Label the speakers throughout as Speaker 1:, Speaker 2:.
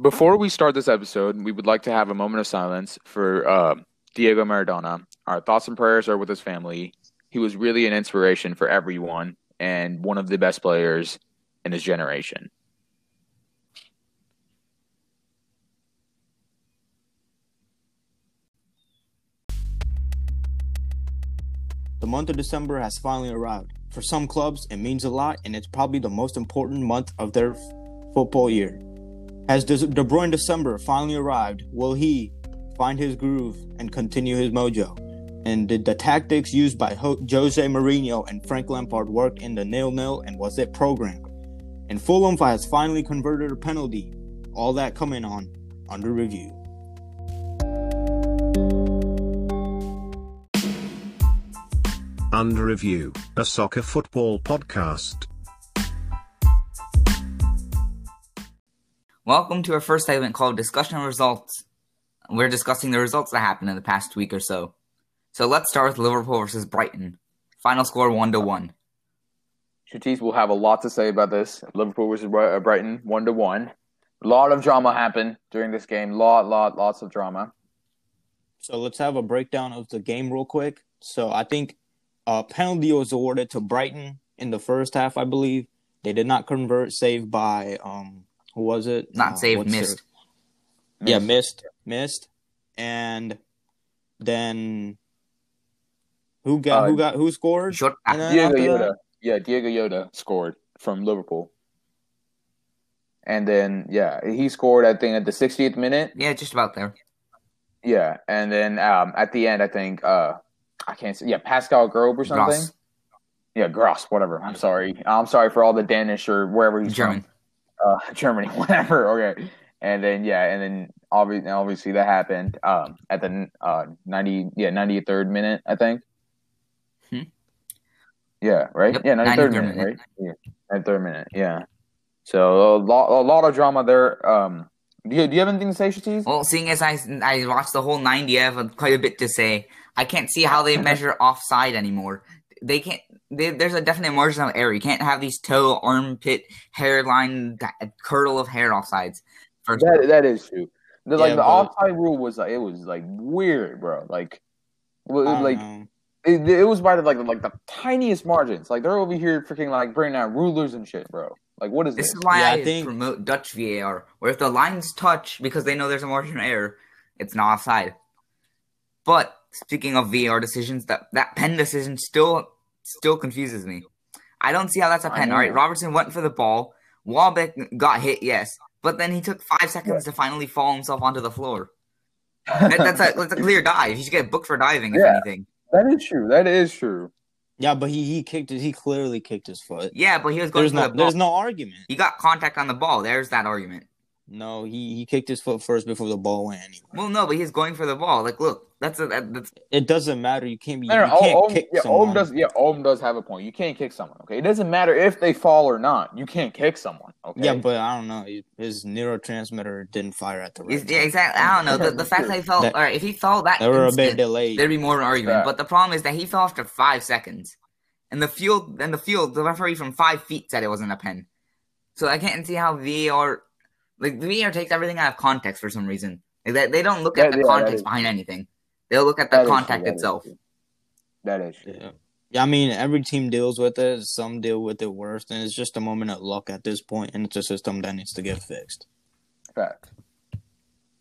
Speaker 1: Before we start this episode, we would like to have a moment of silence for uh, Diego Maradona. Our thoughts and prayers are with his family. He was really an inspiration for everyone and one of the best players in his generation.
Speaker 2: The month of December has finally arrived. For some clubs, it means a lot, and it's probably the most important month of their f- football year. Has De De Bruyne December finally arrived? Will he find his groove and continue his mojo? And did the tactics used by Ho- Jose Mourinho and Frank Lampard work in the nil-nil, and was it programmed? And Fulham has finally converted a penalty. All that coming on under review.
Speaker 3: Under Review, a soccer football podcast.
Speaker 4: Welcome to our first segment called Discussion of Results. We're discussing the results that happened in the past week or so. So let's start with Liverpool versus Brighton. Final score 1 to 1.
Speaker 1: Shatis will have a lot to say about this. Liverpool versus uh, Brighton, one to one. A lot of drama happened during this game. Lot, lot, lots of drama.
Speaker 2: So let's have a breakdown of the game real quick. So I think a penalty was awarded to Brighton in the first half, I believe. They did not convert, saved by um who was it?
Speaker 4: Not
Speaker 2: Uh,
Speaker 4: saved,
Speaker 2: what's their-
Speaker 4: missed.
Speaker 2: Yeah, missed, missed, and then who got
Speaker 1: Uh,
Speaker 2: who got who scored?
Speaker 4: Short
Speaker 1: Diego Jota.
Speaker 2: that-
Speaker 1: Yeah, Diego Jota scored from Liverpool. And then, yeah, he scored, I think, at the 60th minute.
Speaker 4: Yeah, just about there.
Speaker 1: Yeah. And then um, at the end, I think, uh, I can't say, yeah, Pascal Grobe or something.
Speaker 4: Gross.
Speaker 1: Yeah, Gross, whatever. I'm sorry. I'm sorry for all the Danish or wherever he's
Speaker 4: German.
Speaker 1: from. Uh, Germany, whatever. Okay. And then, yeah, and then obviously, obviously that happened um, at the uh, 90, yeah, 93rd minute, I think.
Speaker 4: Hmm.
Speaker 1: Yeah, right?
Speaker 4: Yep,
Speaker 1: yeah, 93rd,
Speaker 4: 93rd
Speaker 1: minute,
Speaker 4: minute.
Speaker 1: right? Yeah, 93rd minute, yeah. So a lot, a lot of drama there. Um, do you, do you have anything to say, Shatis?
Speaker 4: Well, seeing as I, I watched the whole 90, I have quite a bit to say. I can't see how they measure offside anymore. They can't. They, there's a definite margin of error. You can't have these toe, armpit, hairline, that curdle of hair offsides. First,
Speaker 1: That that is true. The, like the
Speaker 2: but-
Speaker 1: offside rule was like it was like weird, bro. Like, well, like it, it was by the, like like the tiniest margins. Like they're over here freaking like bringing out rulers and shit, bro. Like what is
Speaker 4: This
Speaker 1: this?
Speaker 4: is why
Speaker 2: Yeah, I
Speaker 4: I,
Speaker 2: think-
Speaker 4: promote Dutch VAR, where if the lines touch because they know there's a margin of error, it's not offside. But speaking of VAR decisions, that that pen decision still still confuses me. I don't see how that's a pen. All right, Robertson went for the ball. Welbeck got hit, yes, but then he took five seconds to finally fall himself onto the floor. That- that's a that's a clear dive. He should get booked for diving, if
Speaker 1: Yeah.
Speaker 4: anything.
Speaker 1: that is true. That is true.
Speaker 2: Yeah, but he he kicked it. He clearly kicked his foot.
Speaker 4: Yeah, but he was going
Speaker 2: There's
Speaker 4: for
Speaker 2: no
Speaker 4: the ball.
Speaker 2: there's no argument.
Speaker 4: He got contact on the ball. There's that argument.
Speaker 2: No, he he kicked his foot first before the ball went anywhere.
Speaker 4: Well, no, but he's going for the ball. Like, look, that's a, that, that's
Speaker 2: It doesn't matter. You can't be.
Speaker 1: No, no,
Speaker 2: you can't
Speaker 1: Ohm,
Speaker 2: kick
Speaker 1: yeah,
Speaker 2: someone.
Speaker 1: Ohm does. Yeah, Ohm does have a point. You can't kick someone. Okay, it doesn't matter if they fall or not. You can't kick someone. Okay.
Speaker 2: Yeah, but I don't know. His neurotransmitter didn't fire at the right
Speaker 4: Is- Yeah, exactly. I don't know. The, the fact that he fell,
Speaker 2: That-
Speaker 4: all right, if he fell that
Speaker 2: They were a bit delayed.
Speaker 4: there'd be more of an argument.
Speaker 1: Yeah.
Speaker 4: But the problem is that he fell after five seconds, and the field, and the field, the referee from five feet said it wasn't a pen. So I can't see how VAR, like the VAR takes everything out of context for some reason. Like they, they don't look at
Speaker 1: Yeah,
Speaker 4: the
Speaker 1: yeah,
Speaker 4: context behind anything. They'll look at
Speaker 1: That
Speaker 4: the
Speaker 1: is true,
Speaker 4: contact
Speaker 1: that is
Speaker 4: itself.
Speaker 1: true. That is true.
Speaker 2: Yeah. Yeah, I mean, every team deals with it. Some deal with it worse, and it's just a moment of luck at this point, and it's a system that needs to get fixed.
Speaker 1: Fact.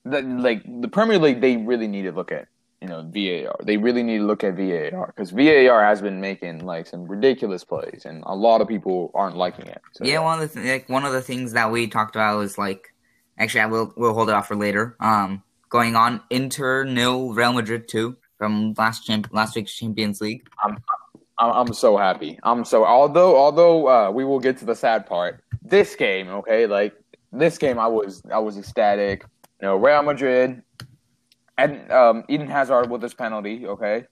Speaker 1: That like the Premier League, they really need to look at you know VAR. They really need to look at VAR because VAR has been making like some ridiculous plays, and a lot of people aren't liking it. So,
Speaker 4: Yeah, one of the th- like one of the things that we talked about was like, actually, I will we'll hold it off for later. Um, going on Inter nil Real Madrid two from last champ last week's Champions League.
Speaker 1: I'm, I'm so happy. I'm so although although uh, we will get to the sad part. This game, okay, like this game, I was I was ecstatic. You know, Real Madrid and um, Eden Hazard with his penalty, okay.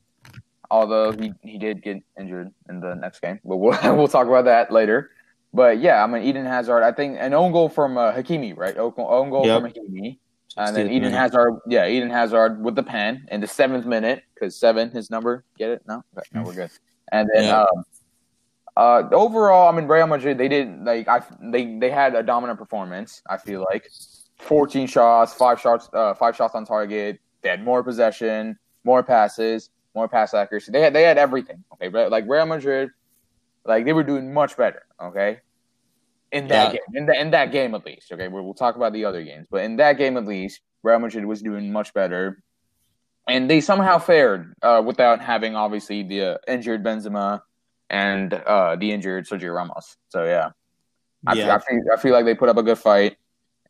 Speaker 1: Although he, he did get injured in the next game, but we'll we'll talk about that later. But yeah, I mean Eden Hazard. I think an own goal from uh, Hakimi, right? Own own goal
Speaker 2: Yep.
Speaker 1: from Hakimi. And then Eden
Speaker 2: minute.
Speaker 1: Hazard, yeah, Eden Hazard with the pen in the seventh minute because seven, his number. Get it? No, okay, no, we're good. And then,
Speaker 2: Yeah.
Speaker 1: um, uh, overall, I mean, Real Madrid, they did like I, they they had a dominant performance. I feel like, 14 shots, five shots, uh, five shots on target. They had more possession, more passes, more pass accuracy. They had they had everything. Okay, but like Real Madrid, like they were doing much better. Okay, in that game, in, the, in that game at least. Okay, we'll, we'll talk about the other games, but in that game at least, Real Madrid was doing much better, and they somehow fared uh, without having obviously the uh, injured Benzema and uh, the injured Sergio Ramos. So yeah, I,
Speaker 2: Yeah.
Speaker 1: I feel I feel like they put up a good fight,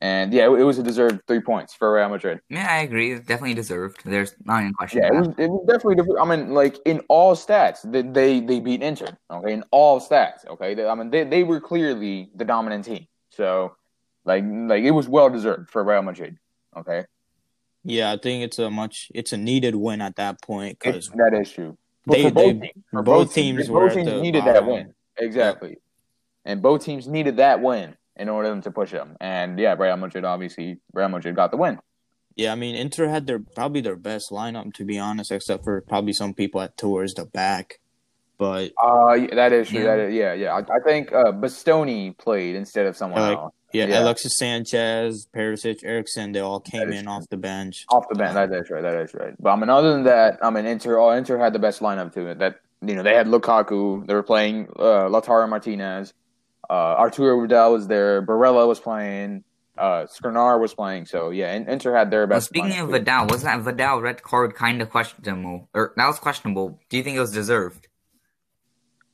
Speaker 1: and yeah, it, it was a deserved three points for Real Madrid.
Speaker 4: Yeah, I agree. It's definitely deserved. There's not even question.
Speaker 1: Yeah, it was, it was definitely. different. I mean, like in all stats, they they, they beat Inter. Okay, in all stats. Okay, They- I mean they, they were clearly the dominant team. So, like like it was well deserved for Real Madrid. Okay,
Speaker 2: Yeah, I think it's a much it's a needed win at that point because
Speaker 1: It- that is true. But
Speaker 2: They-
Speaker 1: for both
Speaker 2: they-
Speaker 1: teams, for
Speaker 2: both teams were
Speaker 1: both teams needed that
Speaker 2: bottom.
Speaker 1: win exactly, and both teams needed that win in order them to push them. And yeah, Real Madrid obviously Real Madrid got the win.
Speaker 2: yeah, I mean Inter had their probably their best lineup to be honest, except for probably some people at towards the back. But
Speaker 1: Uh, yeah, that is true.
Speaker 4: Yeah.
Speaker 1: That is, yeah, yeah. I, I think uh, Bastoni played instead of someone
Speaker 2: Like,
Speaker 1: else.
Speaker 2: yeah,
Speaker 1: Yeah.
Speaker 2: Alexis Sanchez, Perisic, Eriksen, they all came in
Speaker 1: true.
Speaker 2: off the bench.
Speaker 1: Off the bench, that is right. That is right. But I mean, other than that, I mean, Inter, oh, Inter had the best lineup to it. That you know, they had Lukaku. They were playing uh, Lautaro Martinez. Uh, Arturo Vidal was there. Barella was playing. Uh, Skriniar was playing. So yeah, In- Inter had their
Speaker 4: Well,
Speaker 1: best.
Speaker 4: speaking of. Vidal, was that Vidal red card kind of questionable? Or that was questionable. Do you think it was deserved?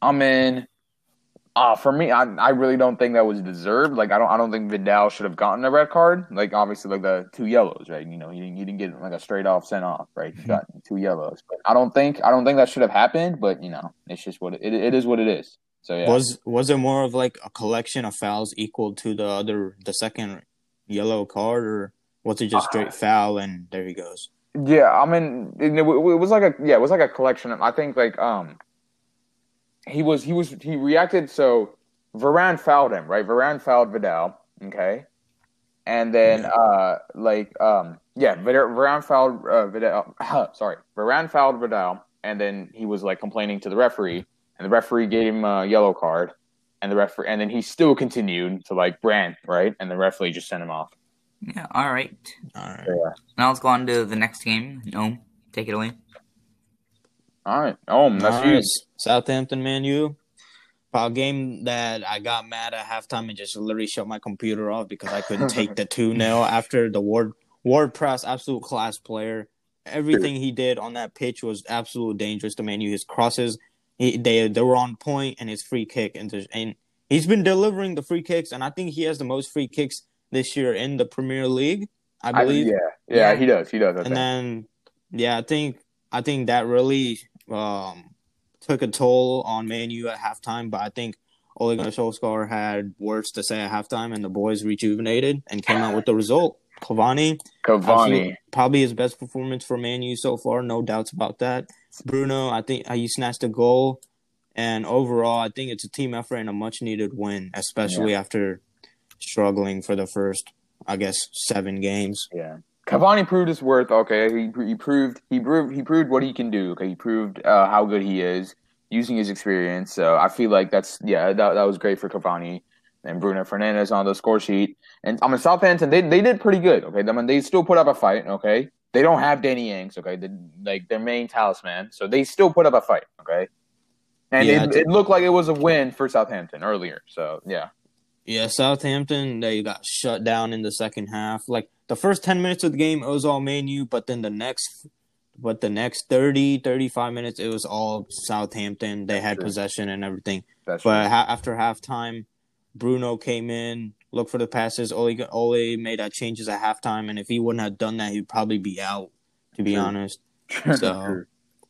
Speaker 1: I mean, uh, for me, I I really don't think that was deserved. Like, I don't I don't think Vidal should have gotten a red card. Like, obviously, like the two yellows, right? You know, he didn't he didn't get like a straight off sent off, right? He got two yellows. But I don't think I don't think that should have happened. But you know, it's just what it, it, it is. What it is. So yeah,
Speaker 2: Was was it more of like a collection of fouls equal to the other the second yellow card, or was it just
Speaker 1: Uh,
Speaker 2: straight foul and there he goes?
Speaker 1: Yeah, I mean, it, it was like a yeah, it was like a collection of. I think like um, he was he was he reacted. So Varane fouled him, right? Varane fouled Vidal, okay, and then
Speaker 2: Yeah.
Speaker 1: uh, like um, yeah, Vid- Varane fouled uh, Vidal. sorry, Varane fouled Vidal, and then he was like complaining to the referee, and the referee gave him a yellow card, and the referee, and then he still continued to like rant, right? And the referee just sent him off.
Speaker 4: Yeah, all right.
Speaker 2: All right.
Speaker 1: So, yeah.
Speaker 4: Now let's go on to the next game. No, take it away.
Speaker 1: All right. Oh, that's
Speaker 2: All
Speaker 1: you.
Speaker 2: right, Southampton, Man U. A game that I got mad at halftime and just literally shut my computer off because I couldn't take the 2 0 after the Ward Ward-Prowse, absolute class player. Everything he did on that pitch was absolute dangerous to Man U. His crosses, he, they they were on point, and his free kick, and, there's- and he's been delivering the free kicks, and I think he has the most free kicks this year in the Premier League. I
Speaker 1: I-
Speaker 2: believe.
Speaker 1: yeah, yeah,
Speaker 4: Yeah.
Speaker 1: he does. He does. I
Speaker 2: and
Speaker 1: think.
Speaker 2: then yeah, I think I think that really um, took a toll on Man U at halftime. But I think Ole Gunnar Solskjaer had words to say at halftime, and the boys rejuvenated and came out with the result. Cavani,
Speaker 1: Cavani.
Speaker 2: probably his best performance for Man U so far, no doubts about that. Bruno, I think he snatched a goal, and overall, I think it's a team effort and a much needed win, especially after struggling for the first, I guess, seven games.
Speaker 1: Yeah. Cavani proved his worth. Okay, he, he proved he proved he proved what he can do. Okay, he proved uh, how good he is using his experience. So I feel like that's yeah that, that was great for Cavani and Bruno Fernandes on the score sheet. And I mean Southampton they they did pretty good. Okay, I mean they still put up a fight. Okay, they don't have Danny Ings, Okay, like their main talisman, so they still put up a fight. Okay, and
Speaker 2: Yeah,
Speaker 1: it, it looked like it was a win for Southampton earlier. So yeah.
Speaker 2: Yeah, Southampton, they got shut down in the second half. Like the first 10 minutes of the game, it was all Man U, but then the next but the next 30, 35 minutes, it was all Southampton. They had
Speaker 1: True.
Speaker 2: possession and everything.
Speaker 1: That's
Speaker 2: But ha- after halftime, Bruno came in, looked for the passes. Ole, Ole made that changes at halftime, and if he wouldn't have done that, he'd probably be out, to be
Speaker 1: True.
Speaker 2: honest.
Speaker 1: True.
Speaker 2: So-
Speaker 1: True.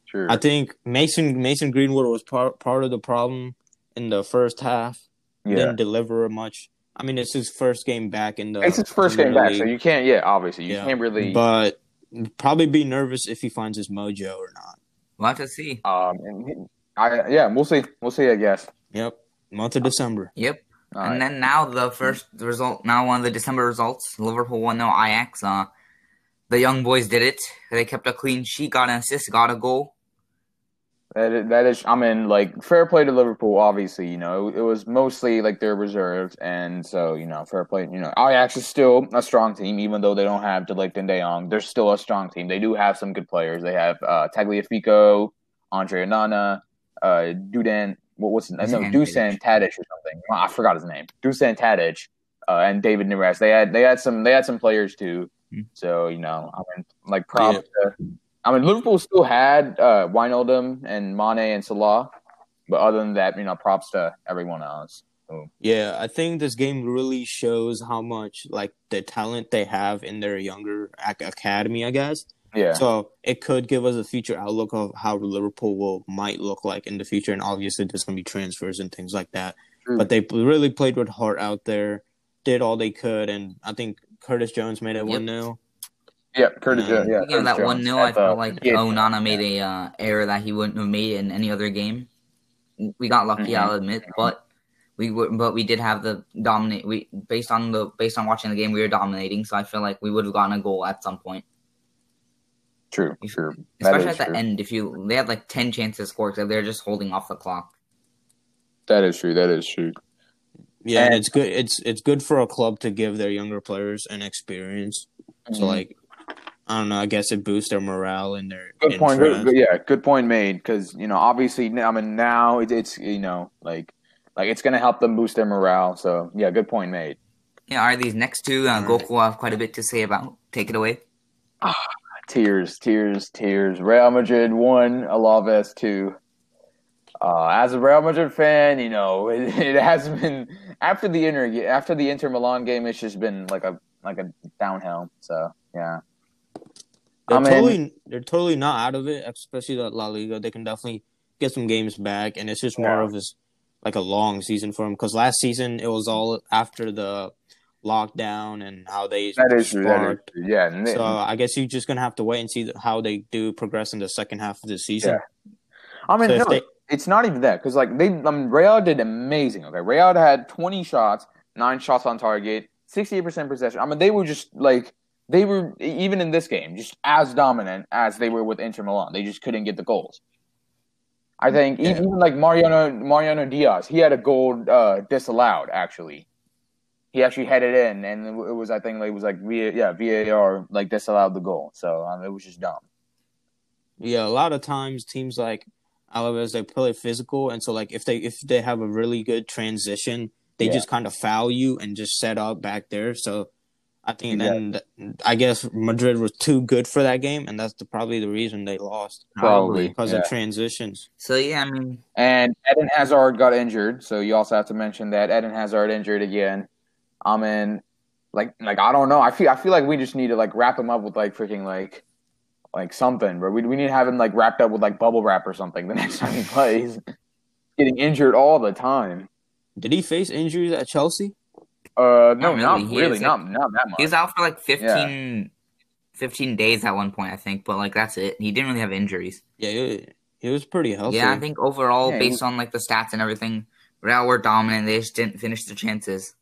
Speaker 1: True.
Speaker 2: I think Mason Mason Greenwood was part part of the problem in the first half.
Speaker 1: yeah.
Speaker 2: Didn't deliver much. I mean, it's his first game back in the.
Speaker 1: It's his first game
Speaker 2: Premier
Speaker 1: back, so you can't. Yeah, obviously, you
Speaker 2: Yeah.
Speaker 1: can't really.
Speaker 2: But probably be nervous if he finds his mojo or not.
Speaker 4: We'll have to see.
Speaker 1: um, and he- I yeah, we'll see. We'll see. I guess.
Speaker 2: Yep, month of December.
Speaker 4: Yep.
Speaker 1: All
Speaker 4: and
Speaker 1: right.
Speaker 4: then now the first result, now one of the December results, Liverpool 1 0 Ajax. Uh, the young boys did it. They kept a clean sheet, got an assist, got a goal.
Speaker 1: That is, that is, I mean, like fair play to Liverpool. Obviously, you know, it, it was mostly like their reserves, and so you know, fair play. You know, Ajax is still a strong team, even though they don't have De Ligt and De Jong. They're still a strong team. They do have some good players. They have uh, Tagliafico, Andre Onana, uh, Dudan. What was his name? No,
Speaker 4: Dusan
Speaker 1: Dusan Tadic or something. Well, I forgot his name. Dusan Tadic, uh, and David Neres. They had they had some they had some players too.
Speaker 4: Hmm.
Speaker 1: So you know, I mean, like props to I mean, Liverpool still had uh, Wijnaldum and Mane and Salah, but other than that, you know, props to everyone else. So,
Speaker 2: Yeah, I think this game really shows how much like the talent they have in their younger academy, I guess.
Speaker 1: Yeah,
Speaker 2: So it could give us a future outlook of how Liverpool will might look like in the future, and obviously there's gonna be transfers and things like that.
Speaker 1: True.
Speaker 2: But they really played with heart out there, did all they could, and I think Curtis Jones made it one 0
Speaker 1: yeah, Curtis. Jones, yeah,
Speaker 4: Speaking of
Speaker 1: Curtis
Speaker 4: that one
Speaker 1: Jones
Speaker 4: 0 I
Speaker 1: at
Speaker 4: felt like
Speaker 1: kid.
Speaker 4: Onana made a uh, error that he wouldn't have made in any other game. We got lucky,
Speaker 1: Mhm.
Speaker 4: I'll admit, but we were, but we did have the dominate. We based on the based on watching the game, we were dominating. So I feel like we would have gotten a goal at some point,
Speaker 1: True, true.
Speaker 4: Especially
Speaker 1: is
Speaker 4: at the
Speaker 1: true.
Speaker 4: end. If you they had like ten chances to score, so they're just holding off the clock.
Speaker 1: That is true. That is true.
Speaker 2: Yeah, and
Speaker 1: And-
Speaker 2: it's good. It's it's good for a club to give their younger players an experience. So
Speaker 1: Mhm.
Speaker 2: like, I don't know. I guess it boosts their morale and their
Speaker 1: good point. Good, good- yeah, good point made. Because you know, obviously, I mean, now it, it's you know, like, like it's gonna help them boost their morale. So yeah, good point made.
Speaker 4: Yeah, are these next two? Uh,
Speaker 2: Alright.
Speaker 4: Goku have quite a bit to say about. Take it away.
Speaker 1: Tears, tears, tears. Real Madrid one, Alaves two. Uh, as a Real Madrid fan, you know it, it has been after the Inter after the Inter Milan game. It's just been like a like a downhill. So yeah,
Speaker 2: They're
Speaker 1: I mean-
Speaker 2: totally they're totally not out of it, especially the La Liga. They can definitely get some games back, and it's just more
Speaker 1: Yeah.
Speaker 2: of this like a long season for them. Because last season it was all after the lockdown and how they
Speaker 1: that is true. That is true. Yeah,
Speaker 2: So I guess you're just gonna have to wait and see how they do progress in the second half of the season.
Speaker 1: I mean,
Speaker 2: So
Speaker 1: no,
Speaker 2: they-
Speaker 1: it's not even that because like they, I mean, Real did amazing. Okay, Real had twenty shots, nine shots on target, sixty-eight percent possession. I mean, they were just like they were even in this game just as dominant as they were with Inter Milan. They just couldn't get the goals. I think
Speaker 2: Yeah.
Speaker 1: even like Mariano Mariano Diaz, he had a goal uh, disallowed. Actually, he actually headed in, and it was I think like, it was like VA, yeah VAR like disallowed the goal. So um, it was just dumb.
Speaker 2: Yeah, a lot of times teams like Alaves they play physical, and so like if they if they have a really good transition, they
Speaker 1: Yeah.
Speaker 2: just kind of foul you and just set up back there. So I think then I guess Madrid was too good for that game, and that's the, probably the reason they lost
Speaker 1: Probably
Speaker 2: because
Speaker 1: yeah.
Speaker 2: of transitions.
Speaker 4: So yeah, I mean,
Speaker 1: And Eden Hazard got injured, so you also have to mention that Eden Hazard injured again. I mean, like, like I don't know. I feel, I feel like we just need to like wrap him up with like freaking like, like something. But we we need to have him like wrapped up with like bubble wrap or something the next time he plays. Getting injured all the time.
Speaker 2: Did he face injuries at Chelsea?
Speaker 1: Uh,
Speaker 4: Not
Speaker 1: no,
Speaker 4: really.
Speaker 1: not
Speaker 4: He
Speaker 1: really,
Speaker 4: is,
Speaker 1: not not that much.
Speaker 4: he was out for like 15, 15 days at one point, I think. But like that's it. He didn't really have injuries.
Speaker 2: Yeah, he, he was pretty healthy.
Speaker 4: Yeah, I think overall,
Speaker 1: Yeah, he
Speaker 4: based on like the stats and everything, Real were dominant. They just didn't finish their chances.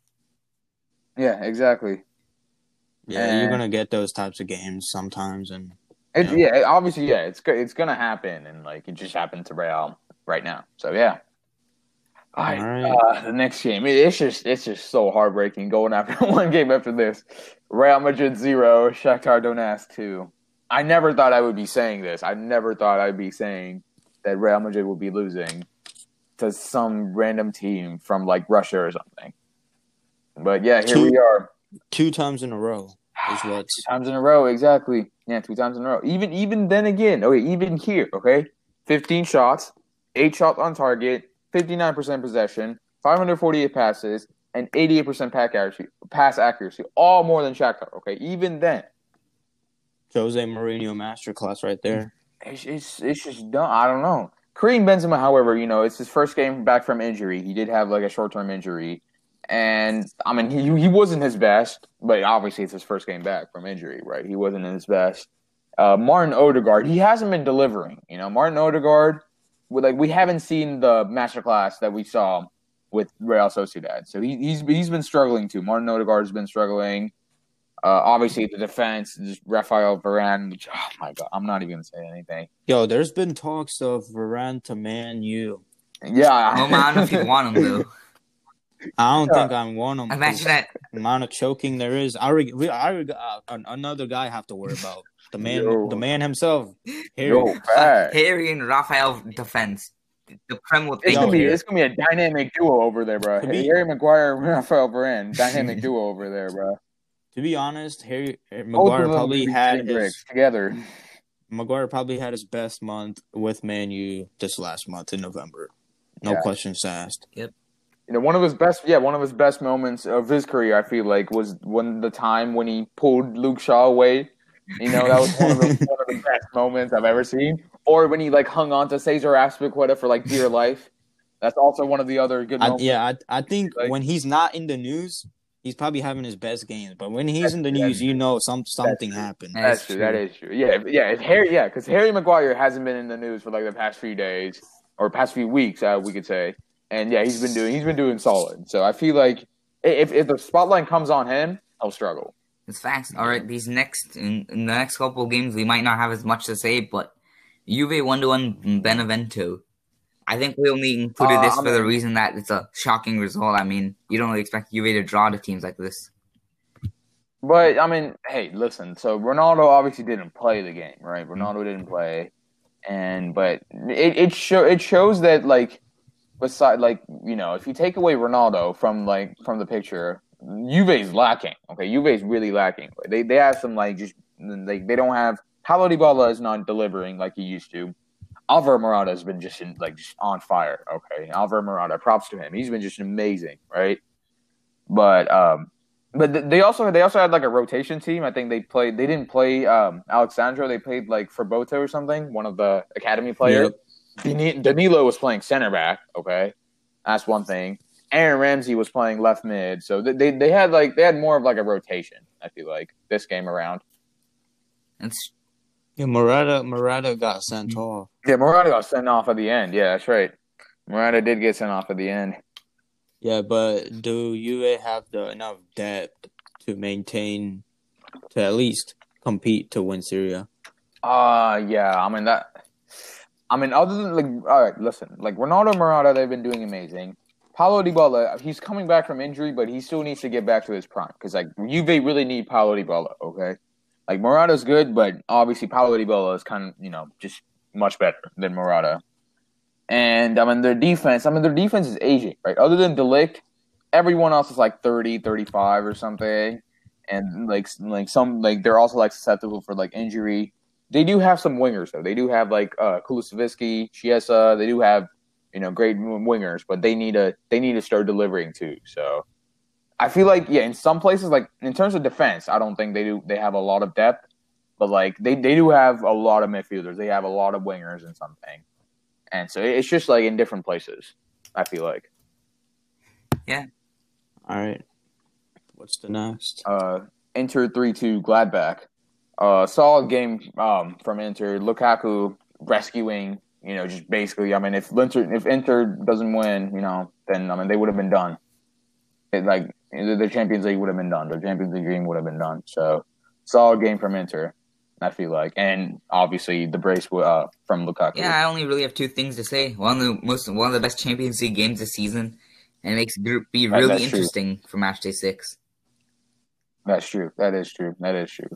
Speaker 1: Yeah, exactly.
Speaker 2: yeah, you're gonna get those types of games sometimes, and
Speaker 1: It,
Speaker 2: Yeah.
Speaker 1: obviously, yeah, it's it's gonna happen, and like it just happened to Real right now. So yeah. All right,
Speaker 2: All right.
Speaker 1: Uh, the next game, it- it's just it's just so heartbreaking going after one game after this. Real Madrid zero, Shakhtar Donetsk two. I never thought I would be saying this. I never thought I'd be saying that Real Madrid would be losing to some random team from like Russia or something. But yeah, here
Speaker 2: Two-
Speaker 1: we are.
Speaker 2: two times in a row is what.
Speaker 1: Two times in a row, exactly. Yeah, two times in a row. Even even then again, okay, even here, okay, fifteen shots, eight shots on target, fifty nine percent possession, five hundred forty eight passes, and eighty eight percent pass accuracy. Pass accuracy, all more than Shakhtar. Okay, even then,
Speaker 2: Jose Mourinho masterclass right there.
Speaker 1: it's it's, it's just dumb. I don't know. Karim Benzema, however, you know, it's his first game back from injury. He did have like a short term injury. And I mean, he he wasn't his best, but obviously it's his first game back from injury, right? He wasn't his best. Uh, Martin Odegaard, he hasn't been delivering. You know, Martin Odegaard, like we haven't seen the masterclass that we saw with Real Sociedad, so he, he's he's been struggling too. Martin Odegaard's been struggling. Uh, obviously, the defense, Rafael Varane. Which, oh my god, I'm not even gonna say anything.
Speaker 2: Yo, there's been talks of Varane to Man U.
Speaker 1: Yeah,
Speaker 4: Oh, man, I don't know if you want him though.
Speaker 2: I don't think I'm one of them.
Speaker 4: Imagine that.
Speaker 2: Amount of choking there is. I already, we, I already got uh, another guy I have to worry about. The man,
Speaker 1: Yo.
Speaker 2: the man himself. Harry.
Speaker 1: Yo, bad.
Speaker 4: Harry and Raphael defense. The Prem will
Speaker 1: It's gonna be it's gonna be a dynamic duo over there, bro.
Speaker 2: To be-
Speaker 1: Harry Maguire, and Rafael Varane, dynamic duo over there, bro.
Speaker 2: To be honest, Harry Harry- Maguire probably had his,
Speaker 1: together.
Speaker 2: Maguire probably had his best month with Man U this last month in November. No
Speaker 1: Yeah.
Speaker 2: questions asked.
Speaker 1: You know, one of his best, yeah, one of his best moments of his career, I feel like, was when the time when he pulled Luke Shaw away. You know, that was one of the one of the best moments I've ever seen. Or when he like hung on to Cesar Azpilicueta for like dear life. That's also one of the other good
Speaker 2: I, yeah, I, I think
Speaker 1: Like-
Speaker 2: when he's not in the news, he's probably having his best games. But when he's in the
Speaker 1: That's-
Speaker 2: news, you know some something
Speaker 1: true.
Speaker 2: happened.
Speaker 4: Yeah.
Speaker 1: That's
Speaker 4: That's
Speaker 1: true.
Speaker 4: true.
Speaker 1: That is true. Yeah, yeah. If Harry, yeah, because Harry Maguire hasn't been in the news for like the past few days or past few weeks, uh, we could say. And yeah, he's been doing he's been doing solid. So I feel like if if the spotlight comes on him, he'll struggle.
Speaker 4: It's facts. All right, these next in, in the next couple of games, we might not have as much to say, but Juve one to one Benevento. I think we only included
Speaker 1: Uh,
Speaker 4: this for the reason that it's a shocking result. I mean, you don't really expect Juve to draw to teams like this.
Speaker 1: But I mean, hey, listen. So Ronaldo obviously didn't play the game, right? Ronaldo didn't play, and but it it show it shows that like beside like you know if you take away Ronaldo from like from the picture, Juve's lacking. Okay, Juve's really lacking. They they have some like just like they don't have Paulo Dybala is not delivering like he used to. Alvaro Morata has been just in, like just on fire. Okay, Alvaro Morata, props to him. He's been just amazing, right? But um, but th- they also they also had like a rotation team. I think they played. They didn't play um, Alex Sandro. They played like Ferboto or something. One of the academy players. Dani- Danilo was playing center back. Okay, that's one thing. Aaron Ramsey was playing left mid. So they they had like they had more of like a rotation. I feel like this game around.
Speaker 4: It's
Speaker 2: Yeah, Morata Morata got sent off.
Speaker 1: Yeah, Morata got sent off at the end. Yeah, that's right. Morata did get sent off at the end.
Speaker 2: Yeah, but do you have the enough depth to maintain to at least compete to win Serie A?
Speaker 1: Uh yeah, I mean that. I mean, other than like, all right, listen, like Ronaldo Morata, they've been doing amazing. Paulo Dybala, he's coming back from injury, but he still needs to get back to his prime because like Juve really need Paulo Dybala. Okay, like Morata's good, but obviously Paulo Dybala is kind of you know just much better than Morata. And I mean their defense, I mean their defense is aging, right? Other than De Ligt, everyone else is like 30, 35 or something. And like like some like they're also like susceptible for like injury. They do have some wingers though. They do have like uh Kulusevski, Chiesa. They do have you know great wingers, but they need to they need to start delivering too. So I feel like yeah, in some places like in terms of defense, I don't think they do they have a lot of depth, but like they they do have a lot of midfielders. They have a lot of wingers and something, and so it's just like in different places. I feel like Yeah.
Speaker 2: All right. What's the next?
Speaker 1: uh Inter three two Gladbach. Uh, solid game um, from Inter. Lukaku rescuing, you know, just basically. I mean, if Inter if Inter doesn't win, you know, then I mean they would have been done. It, like the the Champions League would have been done. The Champions League dream would have been done. So solid game from Inter. I feel like, and obviously the brace uh, from Lukaku.
Speaker 4: yeah. I only really have two things to say. One of the most one of the best Champions League games this season, and it makes Group B
Speaker 1: That-
Speaker 4: really
Speaker 1: that's true.
Speaker 4: interesting for Match Day Six.
Speaker 1: That's true. That is true. That is true.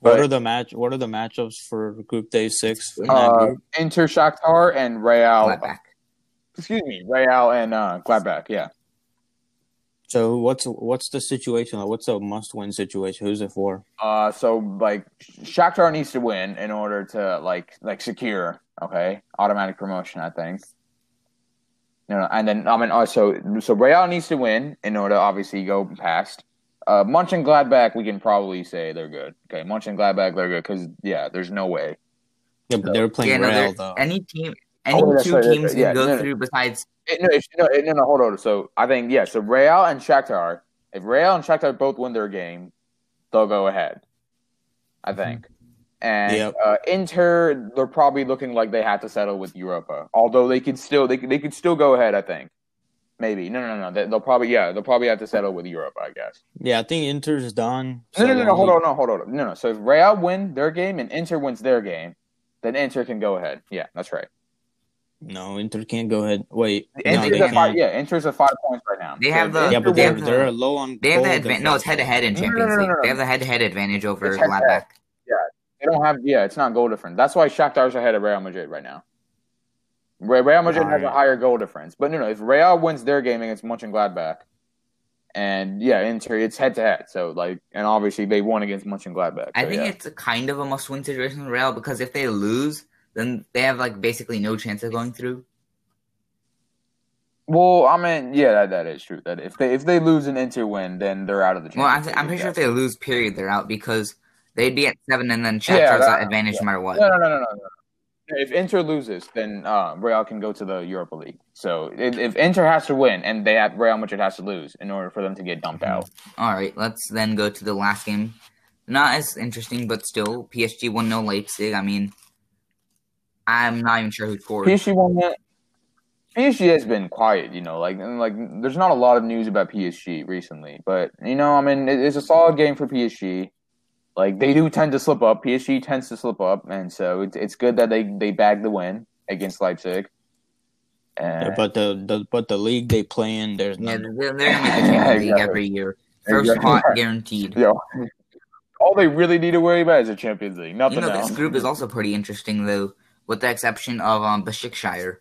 Speaker 2: What
Speaker 1: But-
Speaker 2: are the match? What are the matchups for Group Day Six? In that
Speaker 1: Uh,
Speaker 2: group?
Speaker 1: Inter Shakhtar and Real.
Speaker 4: Gladbach.
Speaker 1: Excuse me, Real and uh, Gladbach. Yeah.
Speaker 2: So what's what's the situation? Like, what's a must-win situation? Who's it for?
Speaker 1: Uh, so like Shakhtar needs to win in order to like like secure okay automatic promotion. I think. You know, and then I mean also so Real needs to win in order to obviously go past. Uh, Mönchengladbach, we can probably say they're good. Okay, Mönchengladbach, they're good because yeah, there's no way.
Speaker 2: Yeah, but they're playing
Speaker 4: yeah, no,
Speaker 2: Real though.
Speaker 4: any team, any
Speaker 1: Oh, that's
Speaker 4: two
Speaker 1: right,
Speaker 4: teams
Speaker 1: right. Yeah,
Speaker 4: can go
Speaker 1: no, no.
Speaker 4: through besides.
Speaker 1: It, no, no, it- no, no, hold on. So I think yeah. So Real and Shakhtar, if Real and Shakhtar both win their game, they'll go ahead. I think. And
Speaker 2: Yep.
Speaker 1: uh, Inter, they're probably looking like they have to settle with Europa, although they could still they could, they could still go ahead. I think. Maybe no, no, no. They, they'll probably yeah, they'll probably have to settle with Europe, I guess.
Speaker 2: Yeah, I think Inter's done.
Speaker 1: No, no, no, no. Hold on, no, hold on. No, no. So if Real win their game and Inter wins their game, then Inter can go ahead. Yeah, that's right.
Speaker 2: No, Inter can't go ahead. Wait, no,
Speaker 1: Inter's
Speaker 2: they
Speaker 1: at five,
Speaker 2: can't.
Speaker 1: yeah, Inter's at five points right now.
Speaker 4: They have
Speaker 1: if
Speaker 4: the-
Speaker 2: Yeah, but
Speaker 4: they
Speaker 2: they're
Speaker 4: the-
Speaker 2: they're low on.
Speaker 4: They have the advantage. No, it's head to head in
Speaker 1: No, no, no,
Speaker 4: Champions
Speaker 1: no, no,
Speaker 4: League.
Speaker 1: no.
Speaker 4: They have the head to head advantage over
Speaker 1: It's head-to-head. They don't have. Yeah, it's not goal difference. That's why Shakhtar's ahead of Real Madrid right now. Re- Real Madrid has a higher goal difference, but no, no. If Real wins their game against Mönchengladbach, and Gladbach. And yeah, Inter, it's head to head. So like, and obviously they won against Mönchengladbach.
Speaker 4: I
Speaker 1: so,
Speaker 4: think
Speaker 1: yeah.
Speaker 4: it's a kind of a must win situation for Real because if they lose, then they have like basically no chance of going through.
Speaker 1: Well, I mean, yeah, that, that is true. That if they if they lose an Inter win, then they're out of the.
Speaker 4: Well, I'm, I'm pretty sure if they lose, period, they're out because they'd be at seven and then
Speaker 1: Yeah,
Speaker 4: Shakhtar's
Speaker 1: that-
Speaker 4: at advantage no matter what.
Speaker 1: No, no, no, no, no. If Inter loses, then uh, Real can go to the Europa League. So if, if Inter has to win and they have Real Madrid has to lose in order for them to get dumped out.
Speaker 4: All right, let's then go to the last game. Not as interesting, but still, PSG 1 0 Leipzig. I mean, I'm not even sure who scored.
Speaker 1: PSG won that. PSG has been quiet, you know, like and like there's not a lot of news about PSG recently, but you know, I mean, it, it's a solid game for PSG. Like they do tend to slip up. PSG tends to slip up, and so it's it's good that they they bagged the win against Leipzig.
Speaker 2: Yeah,
Speaker 1: And,
Speaker 2: but the, the but the league they play in, there's
Speaker 4: Yeah,
Speaker 2: none.
Speaker 4: they're, they're going to make the Champions League every year. First
Speaker 1: Exactly.
Speaker 4: spot guaranteed.
Speaker 1: Yeah. all they really need to worry about is a Champions League. Nothing
Speaker 4: You know,
Speaker 1: else.
Speaker 4: this group is also pretty interesting, though, with the exception of um, Besiktas.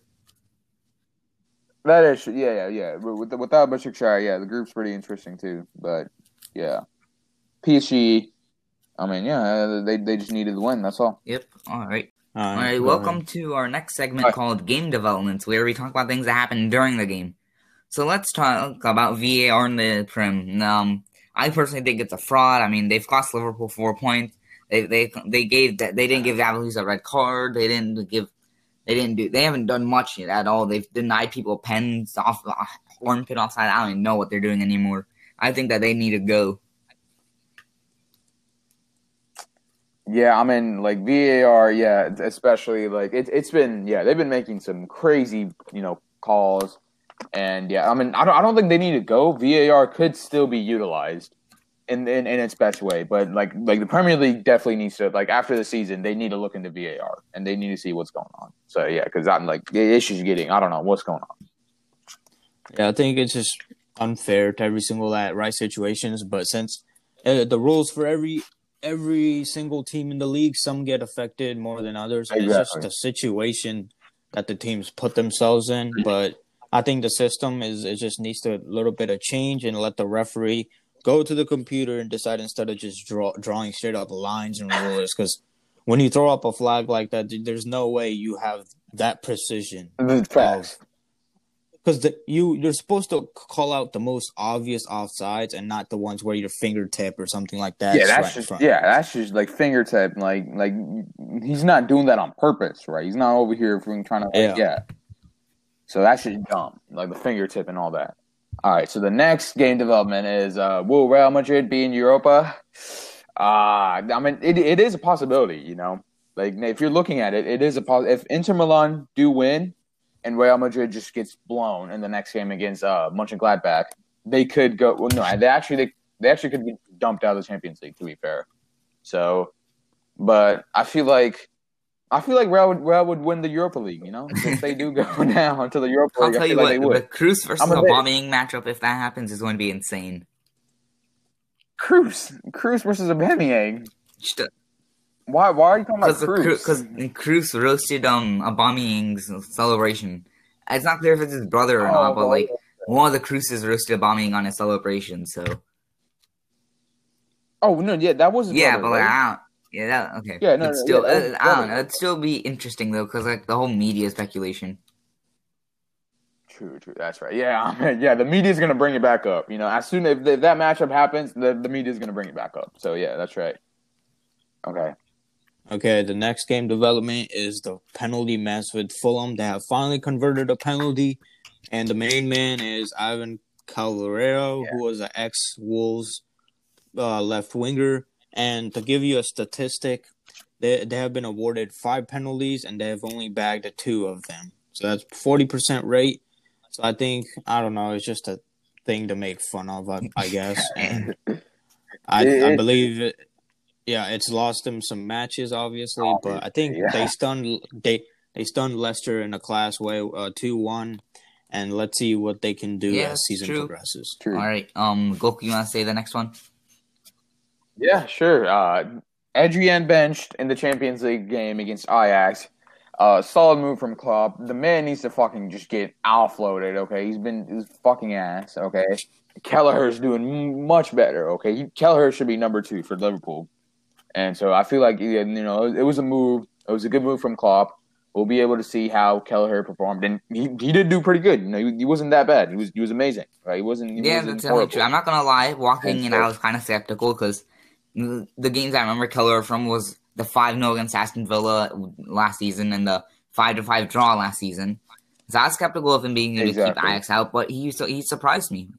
Speaker 1: That is, yeah, yeah, yeah. With, without Besiktas, yeah, the group's pretty interesting too. But yeah, PSG. I mean, yeah, they they just needed the win. That's all.
Speaker 4: Yep. All right.
Speaker 2: All
Speaker 4: All right. Welcome
Speaker 2: ahead.
Speaker 4: to our next segment
Speaker 1: Hi.
Speaker 4: called Game Developments, where we talk about things that happen during the game. So let's talk about VAR in the Prem. Um, I personally think it's a fraud. I mean, they've cost Liverpool four points. They they they gave that they didn't give Davies a red card. They didn't give. They didn't do. They haven't done much at all. They've denied people pens off uh, armpit offside. I don't even know what they're doing anymore. I think that they need to go.
Speaker 1: Yeah, I mean, like VAR. Yeah, especially like it, it's been. Yeah, they've been making some crazy, you know, calls. And yeah, I mean, I don't. I don't think they need to go. VAR could still be utilized in, in in its best way, but like like the Premier League definitely needs to like after the season they need to look into VAR and they need to see what's going on. So yeah, because I'm like the issues getting. I don't know what's going on.
Speaker 2: Yeah, I think it's just unfair to every single at right situations. But since uh, the rules for every every single team in the league, some get affected more than others. and It's just the situation that the teams put themselves in. Mm-hmm. But I think the system is it just needs to a little bit of change and let the referee go to the computer and decide instead of just draw, drawing straight up lines and rulers. Because when you throw up a flag like that, there's no way you have that precision
Speaker 1: Facts.
Speaker 2: Because you you're supposed to call out the most obvious offsides and not the ones where your fingertip or something like that.
Speaker 1: yeah, that's
Speaker 2: right
Speaker 1: just yeah, that's just like fingertip. Like like he's not doing that on purpose, right? He's not over here from trying to like,
Speaker 2: Yeah.
Speaker 1: yeah. So that's just dumb, like the fingertip and all that. All right, so the next game development is uh, will Real Madrid be in Europa? Uh, I mean, it, it is a possibility, you know. Like if you're looking at it, it is a pos- if Inter Milan do win and Real Madrid just gets blown in the next game against uh, Mönchengladbach, they could go. Well, no, they actually they, they actually could get dumped out of the Champions League. To be fair, so, but I feel like I feel like Real would, Real would win the Europa League. You know, if they do go down to the Europa
Speaker 4: I'll
Speaker 1: League,
Speaker 4: tell
Speaker 1: feel
Speaker 4: you
Speaker 1: like they
Speaker 4: what, the
Speaker 1: would.
Speaker 4: Kroos versus
Speaker 1: a
Speaker 4: Aubameyang matchup, if that happens, is going to be insane.
Speaker 1: Kroos, Kroos versus Aubameyang.
Speaker 4: Just, uh,
Speaker 1: Why? Why are you talking about Kroos?
Speaker 4: because Kroos roasted um Aubameyang's celebration. It's not clear if it's his brother or
Speaker 1: Oh,
Speaker 4: not, but like one of the Krooses roasted Aubameyang on his celebration. So
Speaker 1: oh no, yeah, that was
Speaker 4: yeah,
Speaker 1: brother,
Speaker 4: but like
Speaker 1: right?
Speaker 4: I don't. Yeah, that okay.
Speaker 1: Yeah, no, no,
Speaker 4: still,
Speaker 1: yeah, was
Speaker 4: uh, I don't know. It'd still be interesting though, because like the whole media speculation.
Speaker 1: True, true. That's right. Yeah, I mean, yeah. The media's gonna bring it back up. You know, as soon as if that matchup happens, the the media's gonna bring it back up. So yeah, that's right. Okay.
Speaker 2: Okay, the next game development is the penalty mess with Fulham. They have finally converted a penalty, and the main man is Ivan Cavaleiro,
Speaker 1: Yeah.
Speaker 2: who was an ex Wolves uh, left winger. And to give you a statistic, they they have been awarded five penalties, and they have only bagged two of them. So that's forty percent rate. So I think I don't know. It's just a thing to make fun of, I, I guess. And I, I believe it. Yeah, it's lost them some matches, obviously, but I think
Speaker 1: yeah.
Speaker 2: they stunned they they stunned Leicester in a class way, uh, two one, and let's see what they can do
Speaker 4: Yeah,
Speaker 2: as
Speaker 4: that's
Speaker 2: season
Speaker 4: true.
Speaker 2: progresses.
Speaker 1: True.
Speaker 4: All right, um, Goku, you want to say the next one?
Speaker 1: Yeah, sure. Uh, Adrian benched in the Champions League game against Ajax. Uh, solid move from Klopp. The man needs to fucking just get offloaded. Okay, he's been his fucking ass. Okay, Kelleher's doing much better. Okay, he, Kelleher should be number two for Liverpool, and so I feel like you know it was a move. It was a good move from Klopp. We'll be able to see how Kelleher performed, and he, he did do pretty good. You know, he, he wasn't that bad. He was he was amazing. Right? He wasn't. He
Speaker 4: yeah,
Speaker 1: wasn't
Speaker 4: that's
Speaker 1: horrible.
Speaker 4: true. I'm not gonna lie. Walking
Speaker 1: And
Speaker 4: in, I was kind of skeptical because the games I remember Keller from was the five 0 against Aston Villa last season and the five to five draw last season. So I was skeptical of him being able to keep
Speaker 1: Exactly.
Speaker 4: Ajax out, but he he surprised me.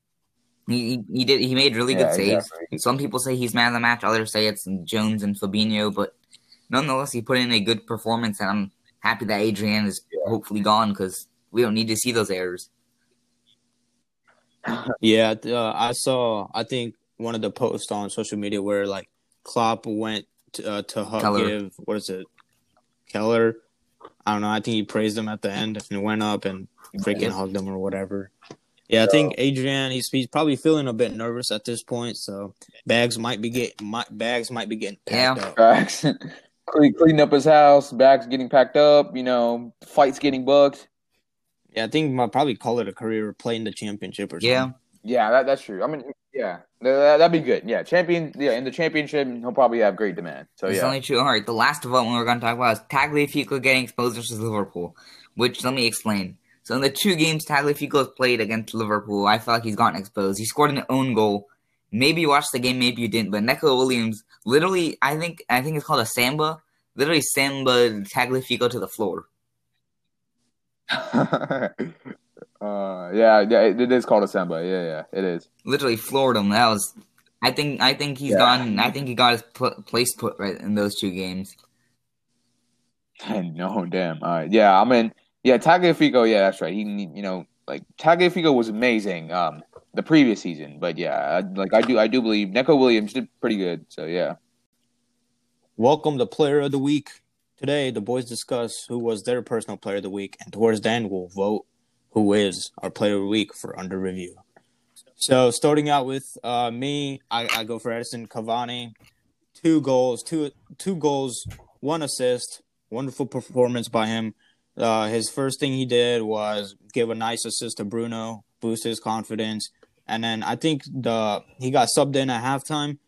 Speaker 4: He, he he did he made really
Speaker 1: Yeah,
Speaker 4: good saves.
Speaker 1: exactly.
Speaker 4: Some people say he's man of the match, others say it's Jones and Fabinho, but nonetheless, he put in a good performance, and I'm happy that Adrian is hopefully gone because we don't need to see those errors.
Speaker 2: Yeah, uh, I saw. I think one of the posts on social media where like Klopp went to, uh, to hug,
Speaker 4: Keller.
Speaker 2: give what is it, Keller. I don't know. I think he praised him at the end and went up and freaking hugged him or whatever. Yeah, I think Adrian. He's he's probably feeling a bit nervous at this point. So bags might be getting might, bags might be getting packed
Speaker 4: Yeah.
Speaker 2: up.
Speaker 1: Facts. Clean, cleaning up his house, bags getting packed up, you know, fights getting booked.
Speaker 2: Yeah, I think might probably call it a career playing the championship or something.
Speaker 4: Yeah,
Speaker 1: Yeah, that, that's true. I mean, yeah, that, that'd be good. Yeah, champion. Yeah, in the championship, he'll probably have great demand. So
Speaker 4: it's
Speaker 1: yeah,
Speaker 4: only true. All right, the last development we're going to talk about is Tagliafico getting exposed versus Liverpool. Which let me explain. So in the two games Tagliafico has played against Liverpool, I feel like he's gotten exposed. He scored an own goal. Maybe you watched the game, maybe you didn't. But Neco Williams, literally, I think I think it's called a samba. Literally samba Tagliafico to the floor.
Speaker 1: uh, yeah, yeah, it, it is called a samba. Yeah, yeah, it is.
Speaker 4: Literally floored him. That was. I think I think he's
Speaker 1: Yeah.
Speaker 4: gotten. I think he got his put, place put right in those two games.
Speaker 1: no, damn. All right, yeah, I mean, yeah, Tagliafico. Yeah, that's right. He, you know, like Tagliafico was amazing. Um, the previous season, but yeah, like I do, I do believe Neco Williams did pretty good. So yeah.
Speaker 2: Welcome to Player of the Week. Today, the boys discuss who was their personal player of the week, and towards the end, we'll vote who is our player of the week for under review. So, starting out with uh, me, I, I go for Edinson Cavani. Two goals, two two goals, one assist. Wonderful performance by him. Uh, his first thing he did was give a nice assist to Bruno, boost his confidence, and then I think the he got subbed in at halftime.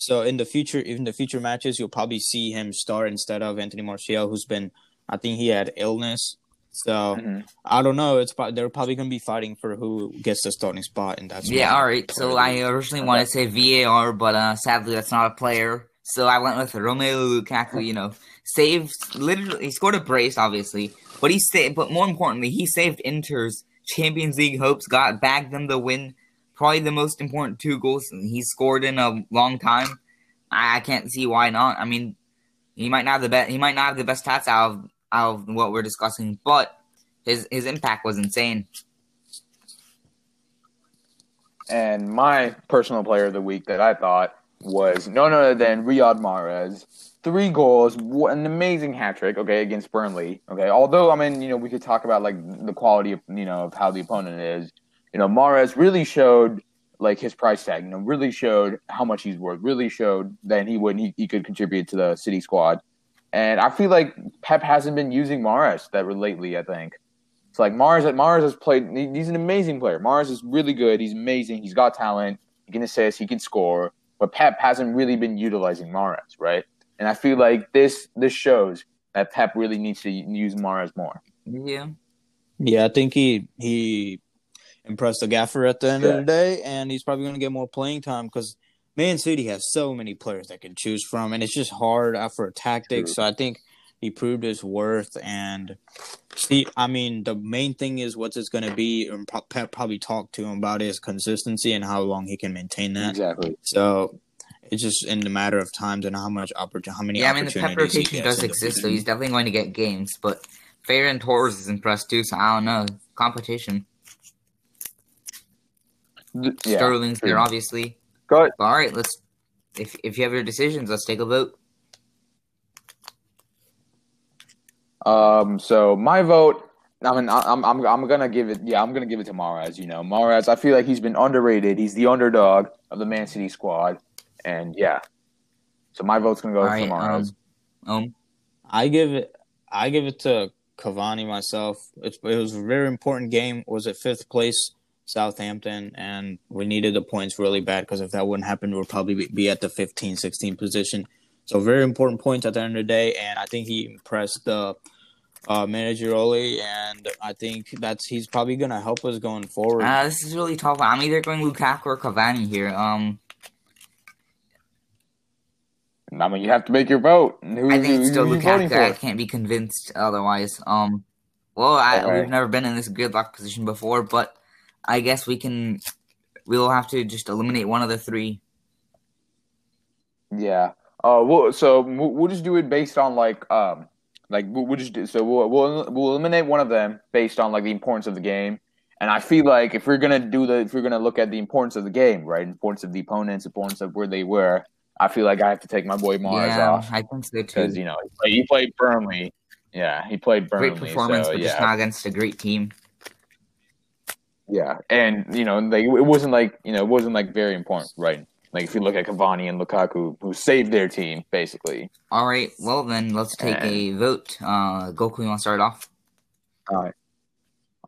Speaker 2: So in the future, in the future matches, you'll probably see him start instead of Anthony Martial, who's been, I think he had illness. So
Speaker 1: Mhm.
Speaker 2: I don't know. It's pro- they're probably gonna be fighting for who gets the starting spot, and that's
Speaker 4: Yeah, all right. So I originally wanted to say VAR, but uh, sadly that's not a player. So I went with Romelu Lukaku. You know, saved literally. He scored a brace, obviously, but he saved. But more importantly, he saved Inter's Champions League hopes. Got bagged them the win. Probably the most important two goals he scored in a long time. I, I can't see why not. I mean, he might not have the best. He might not have the best stats out of out of what we're discussing, but his his impact was insane.
Speaker 1: And my personal player of the week that I thought was none other than Riyad Mahrez. Three goals, an amazing hat trick, okay, against Burnley. Okay, although I mean, you know, we could talk about like the quality of you know of how the opponent is. You know, Mahrez really showed like his price tag. You know, really showed how much he's worth. Really showed that he would he, he could contribute to the City squad. And I feel like Pep hasn't been using Mahrez that lately. I think it's like Mars. Mars has played. He's an amazing player. Mars is really good. He's amazing. He's got talent. He can assist. He can score. But Pep hasn't really been utilizing Mars, right? And I feel like this this shows that Pep really needs to use Mars more.
Speaker 4: Yeah.
Speaker 2: yeah. I think he he impressed the gaffer at the end
Speaker 1: Yeah.
Speaker 2: of the day, and he's probably gonna get more playing time because Man City has so many players that can choose from, and it's just hard after a tactic.
Speaker 1: True.
Speaker 2: So I think he proved his worth. And see, I mean, the main thing is what's it's going to be, and Pep probably talked to him about his consistency and how long he can maintain that.
Speaker 1: Exactly.
Speaker 2: So it's just in the matter of times and how much opportunity, how many
Speaker 4: Yeah, I mean the pep rotation does exist, so he's definitely going to get games. But Ferran Torres is impressed too, so I don't know competition.
Speaker 1: Th- Yeah.
Speaker 4: Sterling's
Speaker 1: true.
Speaker 4: there, obviously.
Speaker 1: Go ahead.
Speaker 4: But all right, let's. If if you have your decisions, let's take a vote.
Speaker 1: Um. So my vote. I mean, I- I'm I'm I'm gonna give it. Yeah, I'm gonna give it to Mahrez. You know, Mahrez. I feel like he's been underrated. He's the underdog of the Man City squad, and yeah. So my vote's gonna go
Speaker 4: All
Speaker 1: for
Speaker 4: right,
Speaker 1: Mahrez.
Speaker 4: um, um,
Speaker 2: I give it. I give it to Cavani myself. It's, it was a very important game. Was it fifth place Southampton, and we needed the points really bad because if that wouldn't happen, we'd probably be- be at the 15, 16 position. So very important points at the end of the day, and I think he impressed the uh, manager Ole, and I think that's he's probably gonna help us going forward.
Speaker 4: uh, this is really tough. I'm either going Lukaku or Cavani here. Um,
Speaker 1: I mean, you have to make your vote. Who,
Speaker 4: I think it's still Lukaku. I can't be convinced otherwise. Um, well, I,
Speaker 1: Okay.
Speaker 4: we've never been in this gridlock position before, but I guess we can. We'll have to just eliminate one of the three.
Speaker 1: Yeah. Uh. We'll, so we'll we'll just do it based on like um like we'll, we'll just do, so we'll we'll we'll eliminate one of them based on like the importance of the game. And I feel like if we're gonna do the if we're gonna look at the importance of the game, right, importance of the opponents, importance of where they were, I feel like I have to take my boy Mahrez
Speaker 4: yeah,
Speaker 1: off
Speaker 4: I think so
Speaker 1: because you know he played, he played Burnley. Yeah, he played Burnley.
Speaker 4: Great performance,
Speaker 1: so,
Speaker 4: but
Speaker 1: yeah.
Speaker 4: just not against a great team.
Speaker 1: Yeah, and you know, like it wasn't like you know, it wasn't like very important, right? Like if you look at Cavani and Lukaku, who saved their team basically.
Speaker 4: All right, well then let's take a vote. Uh, Goku, you want to start off?
Speaker 1: All right,